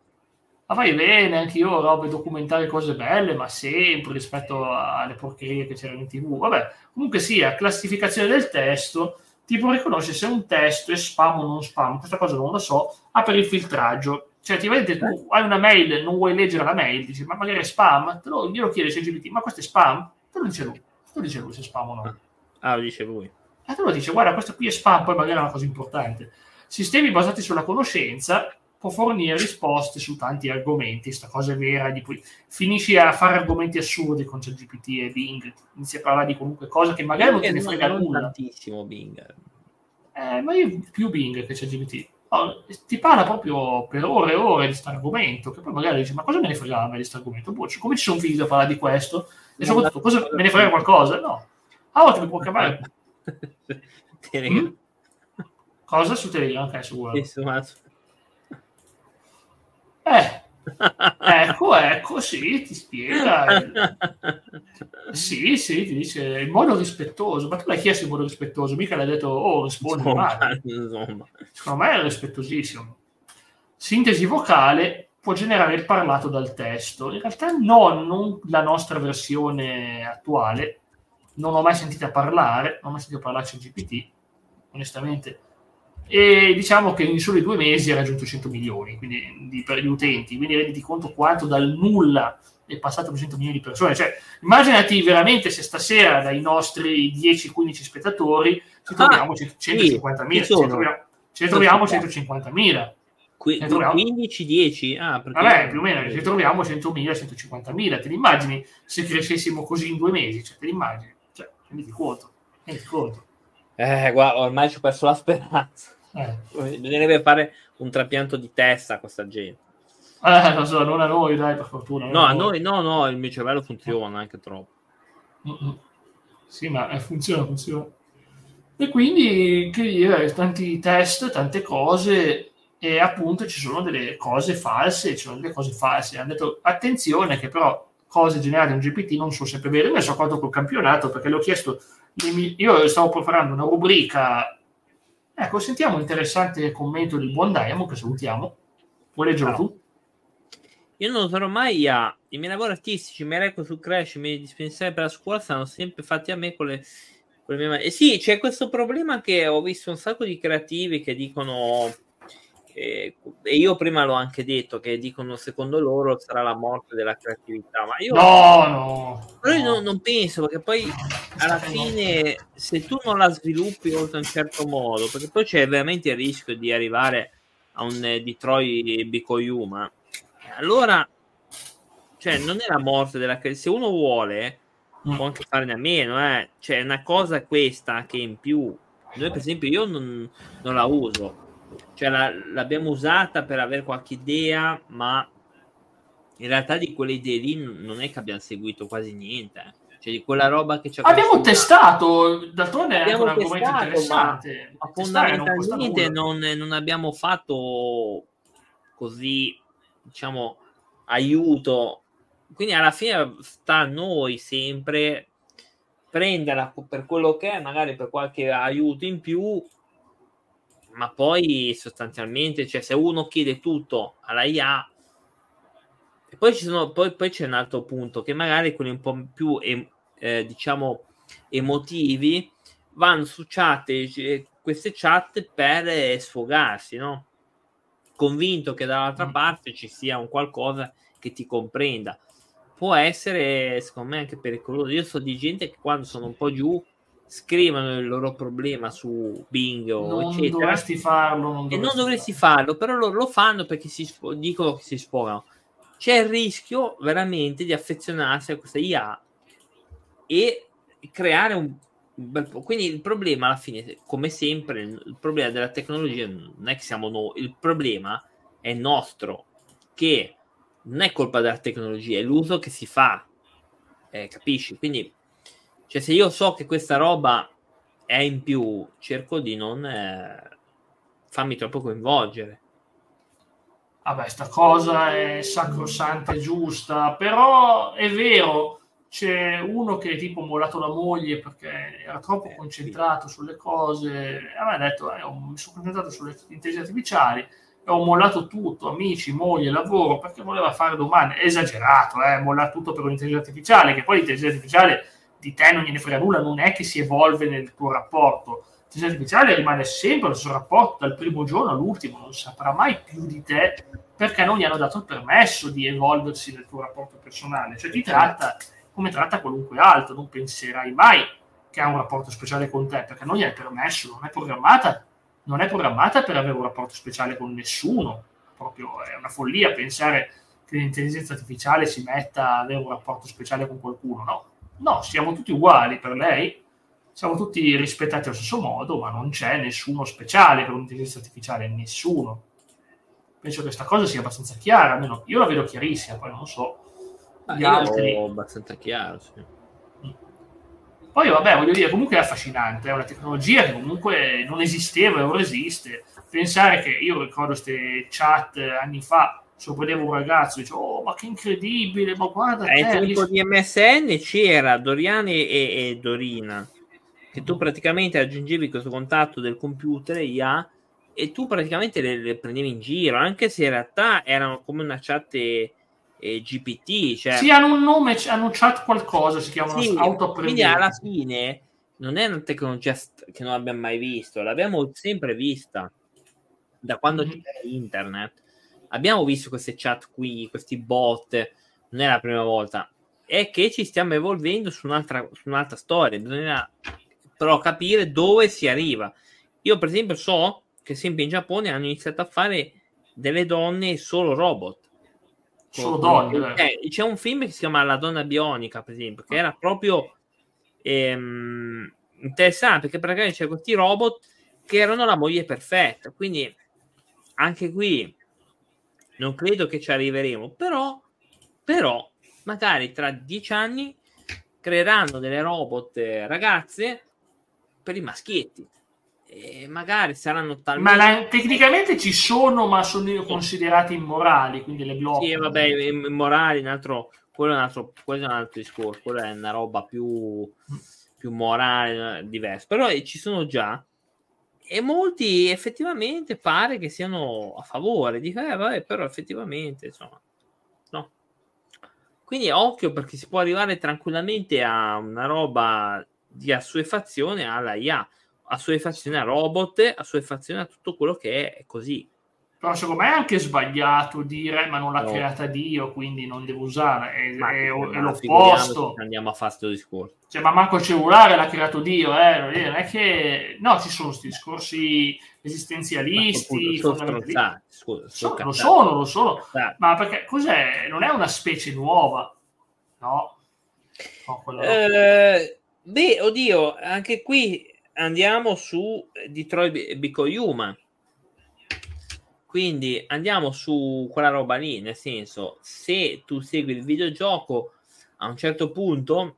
Ma fai bene, anche io robe documentari, cose belle, ma sempre rispetto alle porcherie che c'erano in tv. Vabbè, comunque sia, classificazione del testo, tipo riconosce se un testo è spam o non spam, questa cosa non lo so, ha per il filtraggio. Cioè, ti vedi, tu hai una mail, non vuoi leggere la mail, dici, ma magari è spam, te lo, glielo chiede CGPT, ma questo è spam? Te lo dice lui, te lo dice lui se è spam o no. Ah, lo dice lui. E te lo dice, guarda, questo qui è spam, poi magari è una cosa importante. Sistemi basati sulla conoscenza può fornire risposte su tanti argomenti, sta cosa è vera, di poi finisci a fare argomenti assurdi con ChatGPT e Bing, inizi a parlare di qualunque cosa che magari non te ne non, frega nulla. tantissimo Bing. Eh, ma io più Bing che ChatGPT. Oh, ti parla proprio per ore e ore di questo argomento, che poi magari dici, ma cosa me ne frega a me di questo argomento? Boh, come ci sono figli da parlare di questo? E soprattutto, cosa me ne frega qualcosa? No. A volte mi può chiamare... Telegram. Mm? Cosa su Telegram? Ok, su Word. Sì, insomma, Eh, ecco, ecco, sì, ti spiega. Sì, sì, ti dice in modo rispettoso, ma tu l'hai chiesto in modo rispettoso, mica l'hai detto, oh, rispondi insomma, male. insomma. Secondo me è rispettosissimo. Sintesi vocale può generare il parlato dal testo. In realtà no, non la nostra versione attuale. Non ho mai sentito parlare, non ho mai sentito parlare GPT, onestamente. E diciamo che in soli due mesi ha raggiunto 100 milioni quindi, di, per gli utenti. Quindi renditi conto quanto dal nulla è passato per 100 milioni di persone. Cioè, immaginati veramente se stasera dai nostri 10-15 spettatori ci troviamo 150.000. chi ci troviamo, ci troviamo 150.000. Qui- Ne troviamo? 15-10? Ah, perché- Vabbè, più o meno, ci troviamo 100.000, 150.000. Te li immagini se crescessimo così in due mesi? Cioè, te li immagini? Cioè, renditi conto. Renditi conto. Eh, guarda, ormai ci ho perso la speranza. Eh. Bisognerebbe fare un trapianto di testa a questa gente. Eh, lo so, non a noi, dai, per fortuna. No, a noi no, no, il mio cervello funziona anche troppo. Mm-mm. Sì, ma eh, funziona, funziona. E quindi, che dire, tanti test, tante cose, e appunto ci sono delle cose false, ci sono delle cose false. Hanno detto, attenzione, che però cose generate in GPT non sono sempre vere. Io mi sono accorto col campionato, perché le ho chiesto, io stavo preparando una rubrica, ecco, sentiamo un interessante commento del buon Diamond, che salutiamo. Vuoi leggerlo tu? Io non sarò mai a... I miei lavori artistici, i miei record su Crash, i miei dispensari per la scuola saranno sempre fatti a me con le, con le mie mani. E sì, c'è questo problema che ho visto un sacco di creativi che dicono... eh, e io prima l'ho anche detto che dicono secondo loro sarà la morte della creatività ma io No, no. Però io no. non, non penso, perché poi alla fine, se tu non la sviluppi oltre un certo modo, perché poi c'è veramente il rischio di arrivare a un eh, Detroit Bicoyuma, allora, cioè, non è la morte della se uno vuole, Mm. può anche farne a meno, eh. Cioè, una cosa questa che in più, noi per esempio, io non, non la uso, cioè la- l'abbiamo usata per avere qualche idea, ma in realtà di quelle idee lì non è che abbiamo seguito quasi niente. eh. Cioè, di quella roba che ci Abbiamo consigliato. testato, d'altronde è un argomento interessante. Ma non costa fondamentalmente nulla. non, non abbiamo fatto così, diciamo, aiuto. Quindi alla fine sta a noi sempre prenderla per quello che è, magari per qualche aiuto in più, ma poi sostanzialmente, cioè, se uno chiede tutto alla IA, e poi, ci sono, poi, poi c'è un altro punto che magari quelli un po' più eh, diciamo emotivi vanno su chat queste chat per eh, sfogarsi no? convinto che dall'altra Mm. parte ci sia un qualcosa che ti comprenda può essere secondo me anche pericoloso io so di gente che quando sono un po' giù scrivono il loro problema su Bing o Non eccetera dovresti farlo. Non e non dovresti farlo. farlo, però loro lo fanno perché si sfo- dicono che si sfogano. C'è il rischio veramente di affezionarsi a questa IA e creare un, un bel po'. Quindi il problema alla fine, come sempre, il problema della tecnologia non è che siamo noi, il problema è nostro, che non è colpa della tecnologia, è l'uso che si fa. Eh, capisci? Quindi, cioè, se io so che questa roba è in più, cerco di non, eh, fammi troppo coinvolgere. Vabbè, sta cosa è sacrosanta e giusta, però è vero, c'è uno che è tipo mollato la moglie perché era troppo eh, concentrato sulle cose, aveva detto, eh, mi sono concentrato sulle intelligenze artificiali, e ho mollato tutto, amici, moglie, lavoro, perché voleva fare domande, esagerato, eh, mollare tutto per un'intelligenza artificiale, che poi l'intelligenza artificiale di te non gliene frega nulla, non è che si evolve nel tuo rapporto, l'intelligenza artificiale rimane sempre il suo rapporto dal primo giorno all'ultimo, non saprà mai più di te perché non gli hanno dato il permesso di evolversi nel tuo rapporto personale, cioè ti tratta come tratta qualunque altro, non penserai mai che ha un rapporto speciale con te, perché non gli hai permesso, non è programmata, non è programmata per avere un rapporto speciale con nessuno, proprio è una follia pensare che l'intelligenza artificiale si metta a avere un rapporto speciale con qualcuno, no, no, siamo tutti uguali per lei, siamo tutti rispettati allo stesso modo, ma non c'è nessuno speciale per l'intelligenza artificiale, nessuno. Penso che questa cosa sia abbastanza chiara, almeno io la vedo chiarissima, poi non so Ah, gli altri. abbastanza chiaro, sì. Poi vabbè, voglio dire, comunque è affascinante, è una tecnologia che comunque non esisteva e ora esiste. Pensare che io ricordo queste chat anni fa, sorprendevo un ragazzo e dicevo, oh ma che incredibile, ma guarda... Eh, te, tempo di MSN c'era Doriani e, e, Dorina, che tu praticamente aggiungevi questo contatto del computer IA e tu praticamente le, le prendevi in giro, anche se in realtà erano come una chat eh, GPT. Cioè... Sì, hanno un nome, hanno chat qualcosa, si chiamano sì, Quindi alla fine non è una tecnologia che non abbiamo mai visto, l'abbiamo sempre vista da quando mm-hmm. c'è internet. Abbiamo visto queste chat qui, questi bot, non è la prima volta. È che ci stiamo evolvendo su un'altra, su un'altra storia, bisogna però capire dove si arriva. Io, per esempio, so che sempre in Giappone hanno iniziato a fare delle donne solo robot Solo donne. Eh, c'è un film che si chiama La donna bionica, per esempio, che era proprio ehm, interessante perché praticamente c'è questi robot che erano la moglie perfetta. Quindi anche qui non credo che ci arriveremo, però, però magari tra dieci anni creeranno delle robot ragazze per i maschietti e magari saranno talmente... Ma la, tecnicamente ci sono, ma sono considerati immorali, quindi le bloccano. Sì, vabbè, immorali, un altro, quello, è un altro, quello è un altro discorso, quello è una roba più, più morale, diversa. Però eh, ci sono già, e molti effettivamente pare che siano a favore, dico, eh, vabbè, però effettivamente, insomma, no. Quindi occhio perché si può arrivare tranquillamente a una roba di assuefazione alla IA assuefazione a robot, assuefazione a tutto quello che è così. Però secondo me è anche sbagliato dire ma non l'ha no. creata Dio, quindi non devo usare, è, ma, è, è l'opposto. Andiamo a fare questo discorso. Cioè, ma manco il cellulare l'ha creato Dio, eh? non è che... No, ci sono questi discorsi esistenzialisti, sono. Scusa, so, lo sono, lo sono. Ma perché cos'è? Non è una specie nuova, no? no eh, beh, oddio, anche qui andiamo su Detroit Become Human. Quindi andiamo su quella roba lì, nel senso, se tu segui il videogioco a un certo punto,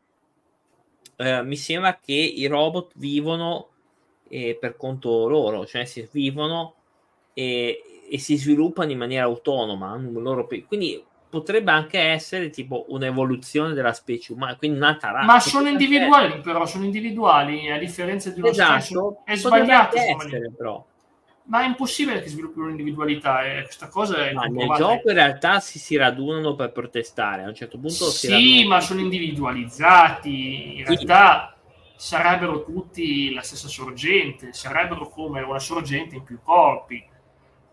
eh, mi sembra che i robot vivono eh, per conto loro, cioè si vivono e, e si sviluppano in maniera autonoma. Loro, quindi potrebbe anche essere tipo un'evoluzione della specie umana, quindi un'altra razza. Ma sono individuali, essere... però sono individuali, a differenza di uno esatto, stesso. È sbagliato. Essere, però. Ma è impossibile che sviluppi un'individualità, eh. questa cosa è Ma nel gioco in realtà si, si radunano per protestare, a un certo punto Sì, ma sono individualizzati, in sì. realtà sarebbero tutti la stessa sorgente, sarebbero come una sorgente in più corpi.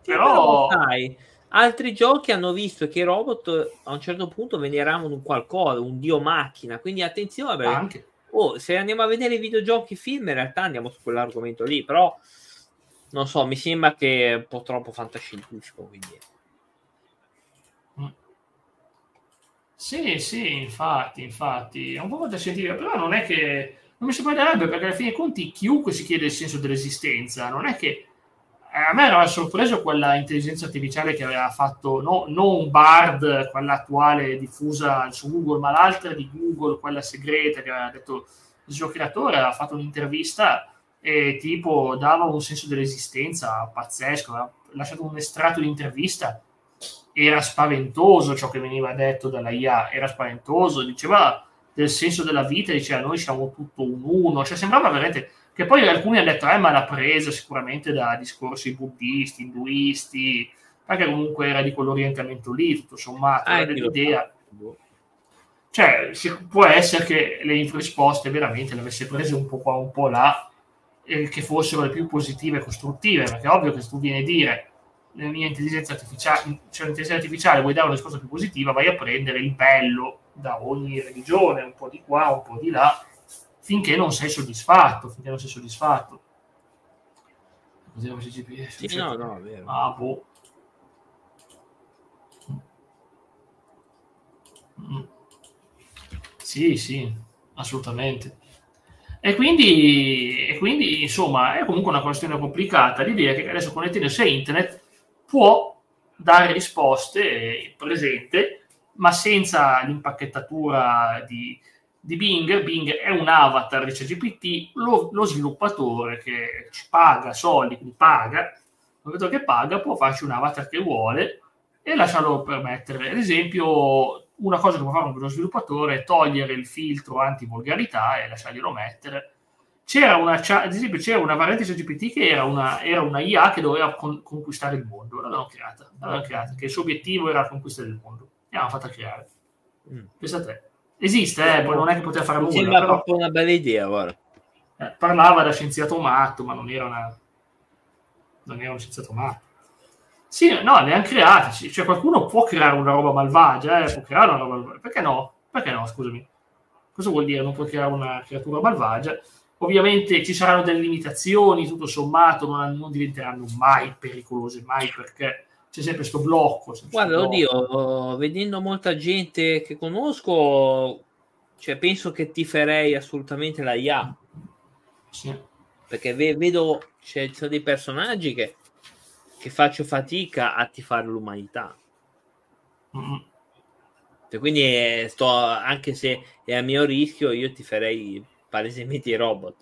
Però, però sai, Altri giochi hanno visto che i robot a un certo punto veneravano un qualcosa, un dio macchina, quindi attenzione perché Anche. Oh, se andiamo a vedere i videogiochi film in realtà andiamo su quell'argomento lì, però non so, mi sembra che è un po' troppo fantascientifico, quindi... Sì, sì, infatti, infatti, è un po' fantascientifico, però non è che non mi sorprenderebbe perché alla fine dei conti chiunque si chiede il senso dell'esistenza, non è che eh, a me aveva sorpreso quella intelligenza artificiale che aveva fatto no, non Bard, quella attuale diffusa su Google, ma l'altra di Google, quella segreta che aveva detto il suo creatore, aveva fatto un'intervista e tipo dava un senso dell'esistenza pazzesco, ha lasciato un estratto di intervista, era spaventoso ciò che veniva detto dalla IA, era spaventoso, diceva del senso della vita, diceva noi siamo tutto un uno, cioè sembrava veramente che poi alcuni hanno detto eh ma l'ha presa sicuramente da discorsi buddisti, induisti, perché comunque era di quell'orientamento lì, tutto sommato, ah, era dell'idea. Cioè, può essere che le risposte veramente le avesse prese un po' qua, un po' là, e che fossero le più positive e costruttive, perché è ovvio che se tu vieni a dire la mia intelligenza artificiale, cioè l'intelligenza artificiale vuoi dare una risposta più positiva, vai a prendere il bello da ogni religione, un po' di qua, un po' di là, finché non sei soddisfatto, finché non sei soddisfatto. Cos'era questo GPS? Sì, no, no, vero. Ah, boh. Mm. Sì, sì, assolutamente. E quindi, e quindi, insomma, è comunque una questione complicata. L'idea che adesso connettendosi a internet può dare risposte presente, ma senza l'impacchettatura di, di Bing. Bing è un avatar di CGPT, lo, lo sviluppatore che ci paga soldi, quindi paga, che paga può farci un avatar che vuole e lasciarlo permettere. Ad esempio, una cosa che può fare uno sviluppatore è togliere il filtro anti-volgarità e lasciarglielo mettere. C'era una, ad esempio, c'era una variante CGPT che era una, era una IA che doveva con, conquistare il mondo, l'avevano creata, l'avevano creata, che il suo obiettivo era la conquista del mondo. E l'hanno fatta creare. Mm. Pensa a te. Esiste, eh, poi non è che poteva fare nulla. Sembra però, proprio una bella idea, guarda. Eh, parlava da scienziato matto, ma non era una... non era uno scienziato matto. Sì, no, le hanno create. Cioè, qualcuno può creare una roba malvagia, eh? può creare una roba malvagia. Perché no? Perché no, scusami. Cosa vuol dire non puoi creare una creatura malvagia? Ovviamente ci saranno delle limitazioni, tutto sommato, non, non diventeranno mai pericolose, mai perché c'è sempre questo blocco. Guarda, blocco. oddio, vedendo molta gente che conosco, cioè, penso che ti farei assolutamente la IA. Sì. Perché vedo, c'è, ci sono dei personaggi che che faccio fatica a tifare l'umanità. Mm. Cioè, quindi eh, sto, anche se è a mio rischio, io ti farei palesemente i robot.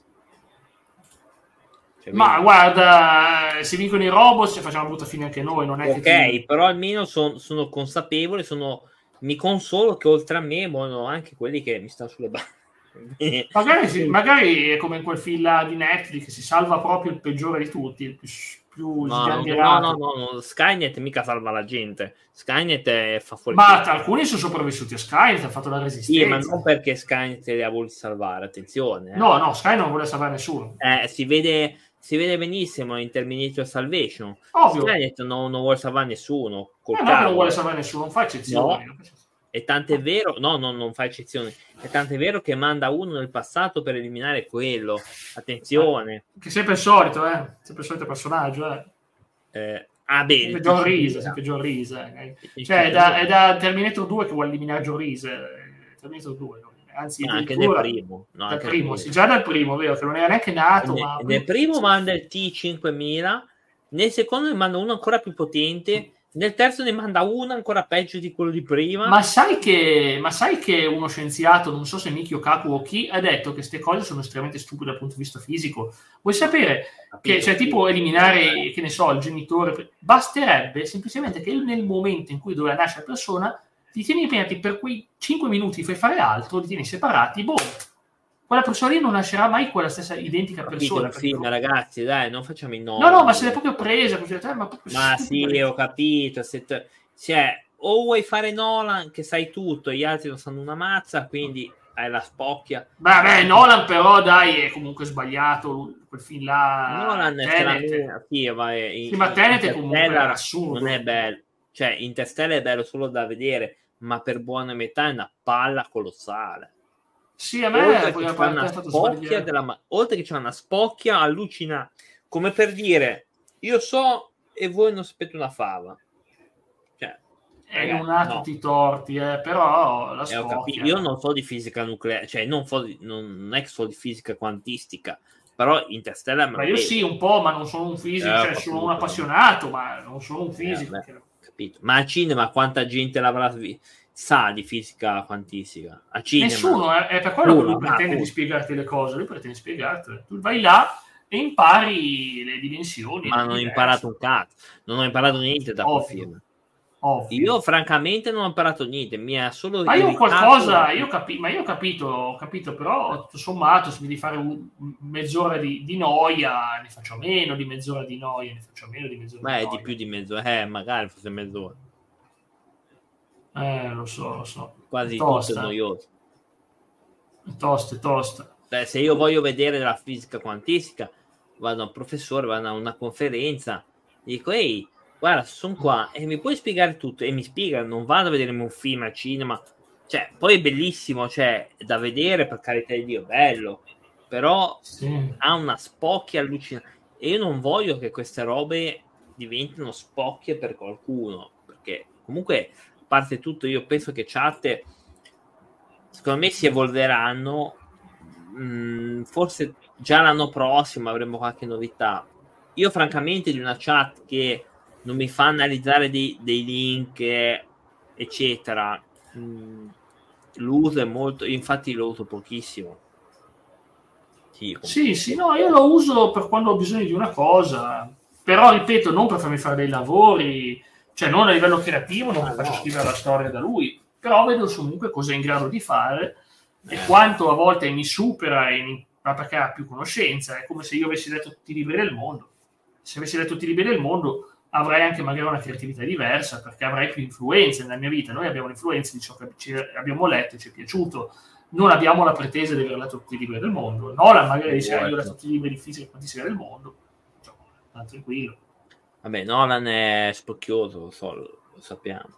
Cioè, Ma quindi... guarda, se vincono i robot ci facciamo brutta fine anche noi, non è Ok, che ti... però almeno son, sono consapevole, sono... mi consolo che oltre a me muoiono anche quelli che mi stanno sulle balle. magari, magari, è come in quel film di Netflix che si salva proprio il peggiore di tutti, il più più no, no, no, no, no, Skynet mica salva la gente. Skynet fa fuori. Ma alcuni sono sopravvissuti a Skynet, ha fatto la resistenza. Sì, ma non perché Skynet li ha voluti salvare, attenzione. Eh. No, no, Skynet non vuole salvare nessuno. Eh, si vede, si vede benissimo in Terminator Salvation. Ovvio. Skynet non, non vuole salvare nessuno. Eh, no, non vuole salvare nessuno, non fa eccezioni. No. E tant'è vero, no, no, non fa eccezione. E tant'è vero che manda uno nel passato per eliminare quello. Attenzione. Che sempre il solito, eh? Sempre il solito personaggio, eh. eh ah, bene. Sempre John Reese, sempre John Reese. Eh. Cioè, è da, è da, Terminator 2 che vuole eliminare John Reese. Eh, Terminator 2, anzi, no, anche nel primo. No, dal primo, sì, già dal primo, vero, che non era neanche nato. Nel, ma... nel primo manda il T5000, nel secondo ne manda uno ancora più potente nel terzo ne manda uno ancora peggio di quello di prima. Ma sai che, ma sai che uno scienziato, non so se Mikio Kaku o chi, ha detto che queste cose sono estremamente stupide dal punto di vista fisico? Vuoi sapere Capito, che, cioè, tipo eliminare, che ne so, il genitore? Basterebbe semplicemente che nel momento in cui doveva nascere la persona, ti tieni impegnati per quei 5 minuti, fai fare altro, li tieni separati, boh, quella persona lì non nascerà mai quella stessa identica persona. Sì, ma ragazzi, dai, non facciamo i nomi. No, no, ma se l'è proprio presa. Così, cioè, ma, ma sì, ho capito. Se t- cioè, o vuoi fare Nolan che sai tutto, gli altri non sanno una mazza, quindi hai la spocchia. Vabbè, Nolan però, dai, è comunque sbagliato quel film là. Nolan Tenet. è sì, ma, è, sì, ma Tenet è comunque assurdo. Non è bello. Cioè, Interstellar è bello solo da vedere, ma per buona metà è una palla colossale. Sì, a me oltre che, c'è una spocchia della, oltre che c'è una spocchia allucinante, come per dire, io so e voi non sapete una fava. Cioè, è ragazzi, un attimo no. torti, eh, però la eh, spocchia... Io non so di fisica nucleare, cioè non, so di, non, è che so di fisica quantistica, però Interstellar... Ma io sì, un po', ma non sono un fisico, eh, cioè sono un appassionato, ma non sono un fisico. Eh, beh, capito. Ma al cinema quanta gente l'avrà visto? Sa di fisica quantistica. A cinema. Nessuno, è, è per quello Uno, che lui pretende di spiegarti le cose, lui pretende di spiegarti. Tu vai là, e impari le dimensioni. Ma non ho imparato un cazzo, non ho imparato niente da quel film. Ovvio. Io francamente non ho imparato niente, mi ha solo... Ma io qualcosa, io capi- ma io ho capito, ho capito, però tutto sommato se mi devi fare un, mezz'ora di, di, noia, ne faccio meno di mezz'ora di noia, ne faccio meno di mezz'ora Beh, di di più di mezz'ora, eh, magari fosse mezz'ora. Eh, lo so, lo so. Quasi tosta. tutto noioso. Tosta, tosta. Beh, se io voglio vedere la fisica quantistica, vado a un professore, vado a una conferenza, dico, ehi, guarda, sono qua e mi puoi spiegare tutto? E mi spiega, non vado a vedermi un film al cinema, cioè, poi è bellissimo, cioè, da vedere, per carità di Dio, bello, però sì. ha una spocchia allucinante. E io non voglio che queste robe diventino spocchie per qualcuno, perché comunque, parte tutto, io penso che chat, secondo me, si evolveranno, mh, mm, forse già l'anno prossimo avremo qualche novità. Io, francamente, di una chat che non mi fa analizzare dei, dei link, eccetera. Mm, l'uso è molto, infatti lo uso pochissimo. Sì, sì, sì, no, io lo uso per quando ho bisogno di una cosa, però ripeto, non per farmi fare dei lavori, cioè non a livello creativo, non ah, faccio no. scrivere la storia da lui, però vedo comunque cosa è in grado di fare eh. e quanto a volte mi supera in, ma perché ha più conoscenza, è come se io avessi letto tutti i libri del mondo. Se avessi letto tutti i libri del mondo, avrai anche magari una creatività diversa perché avrai più influenze nella mia vita. Noi abbiamo l'influenza di ciò che ci abbiamo letto e ci è piaciuto. Non abbiamo la pretesa di aver letto tutti i libri del mondo. Nolan magari dice: ah, Io ho letto tutti i libri di fisica e quantistica del mondo. Cioè, tranquillo. Vabbè, Nolan è spocchioso, lo so, lo sappiamo.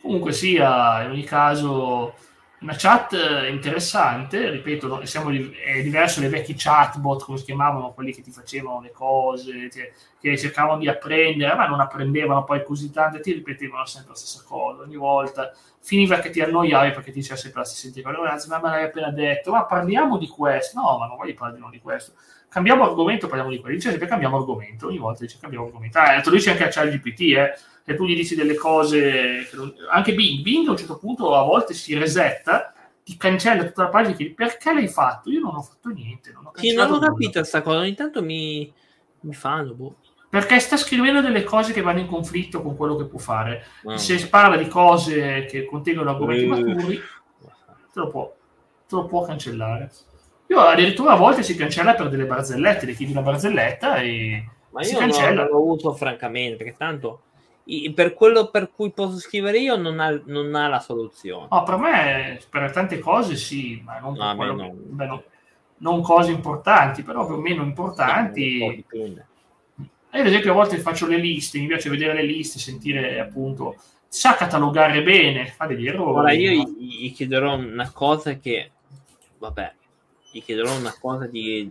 Comunque sia, in ogni caso, una chat interessante, ripeto, siamo, è diverso dai vecchi chatbot, come si chiamavano, quelli che ti facevano le cose, che, che cercavano di apprendere, ma non apprendevano poi così tanto e ti ripetevano sempre la stessa cosa ogni volta. Finiva che ti annoiavi perché ti diceva sempre la stessa cosa, ma me l'hai appena detto, ma parliamo di questo. No, ma non voglio parlare di questo. Cambiamo argomento, parliamo di questo. Dice sempre cambiamo argomento, ogni volta dice cambiamo argomento. Ah, lo dice anche a ChatGPT, eh e tu gli dici delle cose, non... anche Bing, Bing a un certo punto a volte si resetta, ti cancella tutta la pagina e chiedi perché l'hai fatto? Io non ho fatto niente. Non ho sì, non ho capito questa cosa, ogni tanto mi, mi fanno. Boh. Perché sta scrivendo delle cose che vanno in conflitto con quello che può fare. Oh. Se parla di cose che contengono argomenti uh. maturi, te lo, può, te lo può cancellare. Io addirittura a volte si cancella per delle barzellette, le chiedi una barzelletta e Ma io cancella. non lo uso francamente, perché tanto per quello per cui posso scrivere io non ha, non ha la soluzione. No, per me, per tante cose sì, ma non, no, quello, no. Beh, no, non cose importanti, però più o meno importanti. Io ad esempio a volte faccio le liste, mi piace vedere le liste, sentire appunto, sa catalogare bene, fa degli errori. Ora io gli chiederò una cosa che, vabbè, gli chiederò una cosa di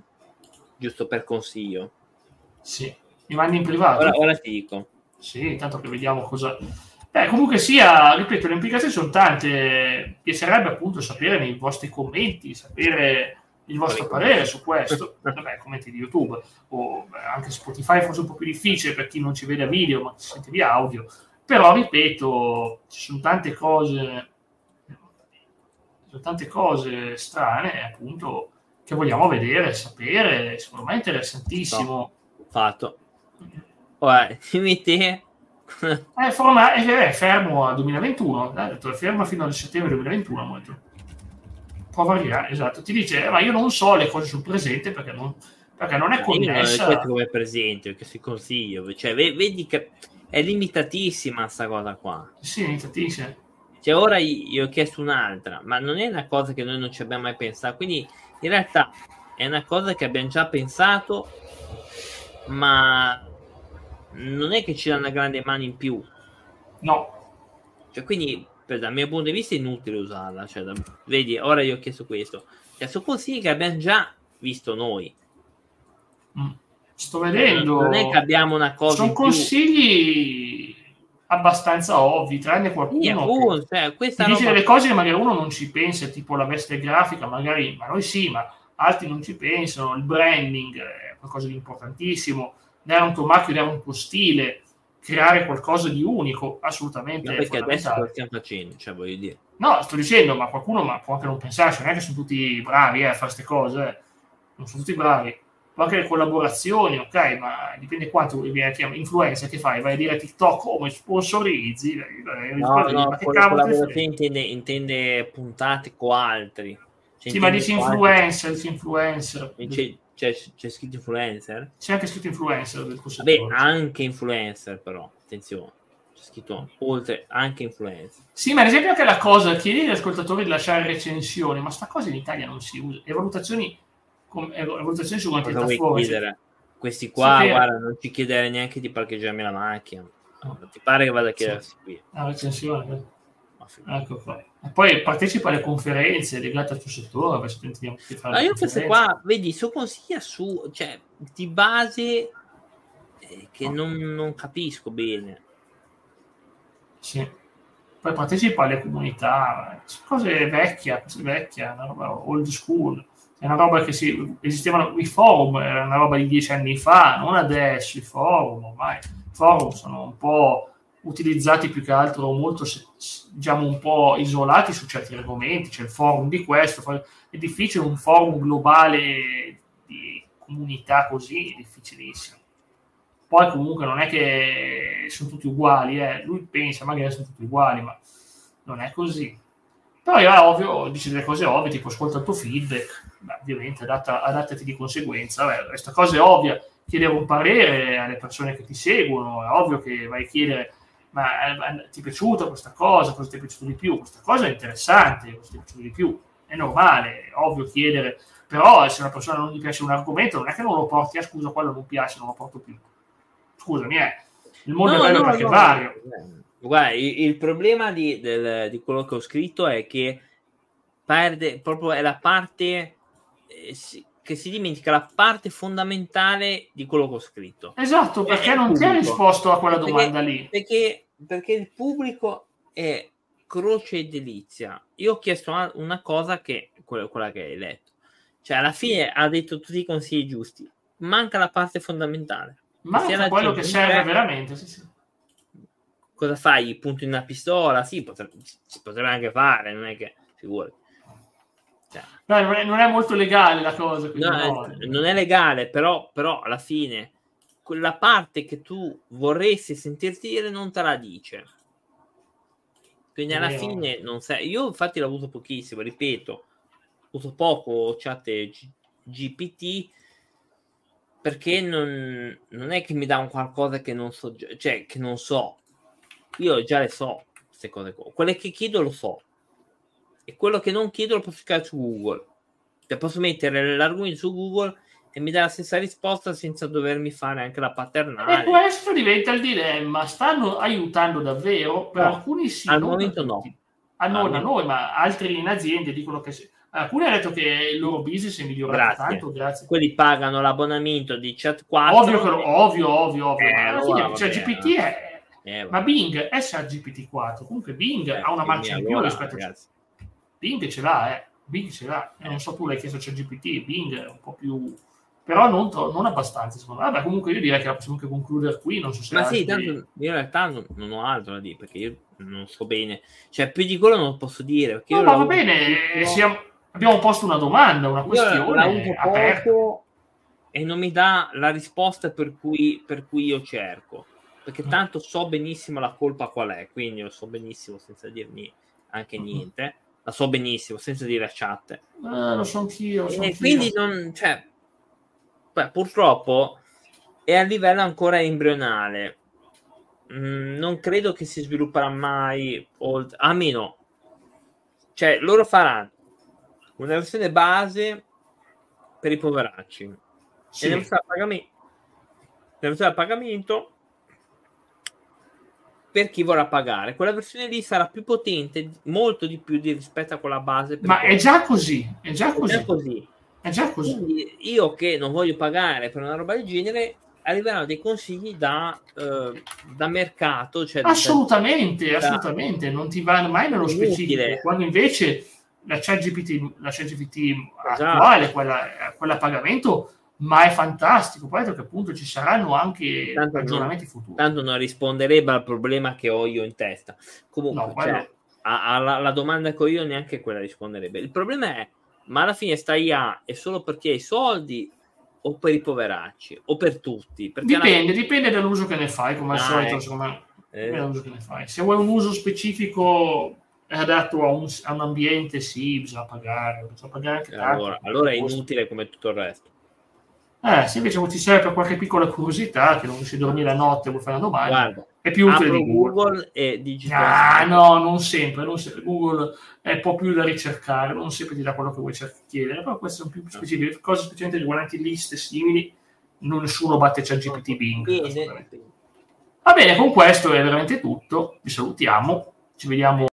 giusto per consiglio. Sì, mi mandi in privato. Ora, ora ti dico sì, tanto che vediamo cosa... Beh, comunque sia, ripeto, le implicazioni sono tante. Piacerebbe appunto sapere nei vostri commenti, sapere il vostro parere su questo. Vabbè, commenti di YouTube o anche Spotify forse un po' più difficile per chi non ci vede a video ma ci sente via audio. Però, ripeto, ci sono tante cose, ci sono tante cose strane, appunto, che vogliamo vedere, sapere. Secondo me è interessantissimo. Fatto. Guarda, dimmi te. è, forma, è, fermo a 2021, ha detto, è fermo fino al settembre 2021. Molto. Può variare, esatto. Ti dice, eh, ma io non so le cose sul presente perché non, perché non è connessa. Non è come presente, che si consiglia. Cioè, vedi che è limitatissima questa cosa qua. Sì, limitatissima. Cioè, ora io ho chiesto un'altra, ma non è una cosa che noi non ci abbiamo mai pensato. Quindi, in realtà, è una cosa che abbiamo già pensato, ma non è che ci dà una grande mano in più. No. Cioè, quindi, per, dal mio punto di vista, è inutile usarla. Cioè, da, vedi, ora io ho chiesto questo. Cioè, sono consigli che abbiamo già visto noi. Mm. Sto vedendo. Non è che abbiamo una cosa. Sono consigli abbastanza ovvi, tranne qualcuno yeah, oh, che cioè, questa dice delle cose che magari uno non ci pensa, tipo la veste grafica, magari, ma noi sì, ma altri non ci pensano, il branding è qualcosa di importantissimo dare un tuo marchio, dare un tuo stile, creare qualcosa di unico, assolutamente. Ma perché adesso lo stiamo facendo, cioè voglio dire. No, sto dicendo, ma qualcuno ma può anche non pensarci, non è che sono tutti bravi eh, a fare queste cose, eh. non sono tutti bravi. Poi anche le collaborazioni, ok, ma dipende quanto viene chiamato influencer che fai, vai a dire TikTok come oh, sponsorizzi, no, no, ma che collaborazione intende, intende puntate con altri. Cioè, sì, ma dici influencer, dici influencer. C'è, c'è, c'è, scritto influencer? C'è anche scritto influencer del Vabbè, anche influencer però, attenzione c'è scritto oltre anche influencer. Sì, ma ad esempio anche la cosa, chiedi agli ascoltatori di lasciare recensioni, ma sta cosa in Italia non si usa. E valutazioni valutazioni su come piattaforme. Questi qua, sì, guarda, non ci chiedere neanche di parcheggiarmi la macchina. No, ti pare che vada a chiedersi sì. qui? La recensione. Ecco qua. E poi partecipa alle conferenze legate al tuo settore. No, io queste qua, vedi, su consiglia su, cioè, di base eh, che non, non, capisco Sì. Poi partecipa alle comunità, cose vecchie, roba old school è una roba che si, esistevano i forum, era una roba di dieci anni fa, non adesso, i forum ormai. I forum sono un po' utilizzati più che altro molto, diciamo, un po' isolati su certi argomenti, c'è il forum di questo, è difficile un forum globale di comunità così, è difficilissimo. Poi comunque non è che sono tutti uguali, eh. lui pensa magari sono tutti uguali, ma non è così. Però è ovvio, dice delle cose ovvie, tipo ascolta il tuo feedback, Beh, ovviamente adatta, adattati di conseguenza. Beh, questa cosa è ovvia, chiedere un parere alle persone che ti seguono, è ovvio che vai a chiedere ma ti è piaciuta questa cosa, cosa ti è piaciuto di più, questa cosa è interessante, cosa ti è piaciuto di più, è normale, è ovvio chiedere, però se una persona non gli piace un argomento non è che non lo porti, ah scusa, quello non piace, non lo porto più. Scusami, eh. il mondo no, è bello no, perché no, vario. Guarda, il, il problema di, del, di, quello che ho scritto è che perde proprio è la parte eh, si, che si dimentica la parte fondamentale di quello che ho scritto. Esatto, perché non ti ha risposto a quella perché, domanda lì. Perché, perché il pubblico è croce e delizia. Io ho chiesto una, una cosa che quella, quella, che hai letto. Cioè, alla fine ha detto tutti i consigli giusti. Manca la parte fondamentale. Manca quello che serve veramente. Sì, sì cosa fai? Punto in una pistola? Sì, potrebbe, si potrebbe anche fare, non è che figurati. Cioè, no, non, è, non è, molto legale la cosa. No, no. Non è legale, però, però alla fine quella parte che tu vorresti sentirti dire non te la dice. Quindi alla Vero. fine non sai. Io infatti l'ho avuto pochissimo, ripeto, uso poco chat G- GPT perché non, non, è che mi dà un qualcosa che non so, cioè che non so, io già le so, queste cose qua. Quelle che chiedo lo so. E quello che non chiedo lo posso cercare su Google. Cioè posso mettere l'argomento su Google e mi dà la stessa risposta senza dovermi fare anche la paternale. E questo diventa il dilemma. Stanno aiutando davvero? Per no, alcuni sì. Al momento no. Ah, non a noi, ma altri in aziende dicono che... Sì. Alcuni hanno detto che il loro business è migliorato grazie. tanto, grazie. Quelli pagano l'abbonamento di Chat 4. Ovvio, che, ovvio, ovvio, ovvio. Eh, alla fine, cioè, GPT è eh, ma Bing è GPT-4, comunque Bing eh, ha una marcia in più allora, rispetto ragazzi. Bing ce l'ha, eh. Bing ce l'ha. Eh, non so tu l'hai chiesto a GPT, Bing è un po' più però non, non abbastanza secondo me. Vabbè, comunque io direi che la possiamo anche concludere qui. Non so se ma sì, altri... tanto io in realtà non, non, ho altro da dire perché io non so bene, cioè più di quello non posso dire. no, ma va bene, siamo... abbiamo posto una domanda, una questione aperta. E non mi dà la risposta per cui, per cui io cerco perché mm. tanto so benissimo la colpa qual è, quindi lo so benissimo senza dirmi anche mm-hmm. niente, la so benissimo senza dire a chat. Eh, lo so anch'io. E anch'io. quindi non, cioè, beh, purtroppo è a livello ancora embrionale. Mm, non credo che si svilupperà mai, old... a meno, cioè loro faranno una versione base per i poveracci. Sì. E nella versione a pagamento, nella versione a pagamento per chi vorrà pagare. Quella versione lì sarà più potente, molto di più di rispetto a quella base. Ma è già così, è già così. È già così. È già così. Quindi io che non voglio pagare per una roba del genere, arriveranno dei consigli da, uh, da mercato. Cioè assolutamente, da, assolutamente, non ti va mai nello specifico. Quando invece la ChatGPT, la ChatGPT esatto. attuale, quella, quella a pagamento, ma è fantastico. Poi che appunto ci saranno anche tanto aggiornamenti non, futuri. Tanto non risponderebbe al problema che ho io in testa. Comunque, no, cioè, alla, alla domanda che ho io neanche quella risponderebbe. Il problema è, ma alla fine sta IA è solo perché hai soldi o per i poveracci o per tutti? Dipende, la... dipende dall'uso che ne fai, come al ah, solito, me. Eh. Fai. Se vuoi un uso specifico adatto a un, a un ambiente, sì, bisogna pagare, bisogna pagare anche tanto. Allora, allora è inutile come tutto il resto. Eh, se invece ti serve per qualche piccola curiosità, che non riesci a dormire la notte e vuoi fare una domanda, Guarda, è più utile di Google. Google e digitale. Ah, no, non sempre, non sempre. Google è un po' più da ricercare, non sempre ti dà quello che vuoi chiedere, però questo è un più specifico. Cose specialmente riguardanti liste simili, non nessuno batte ChatGPT Bing. Bene. Va bene, con questo è veramente tutto. Vi salutiamo, ci vediamo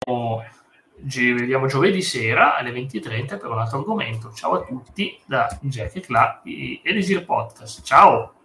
ci vediamo giovedì sera alle 20.30 per un altro argomento. Ciao a tutti da Jack e Cla di Elisir Podcast. Ciao!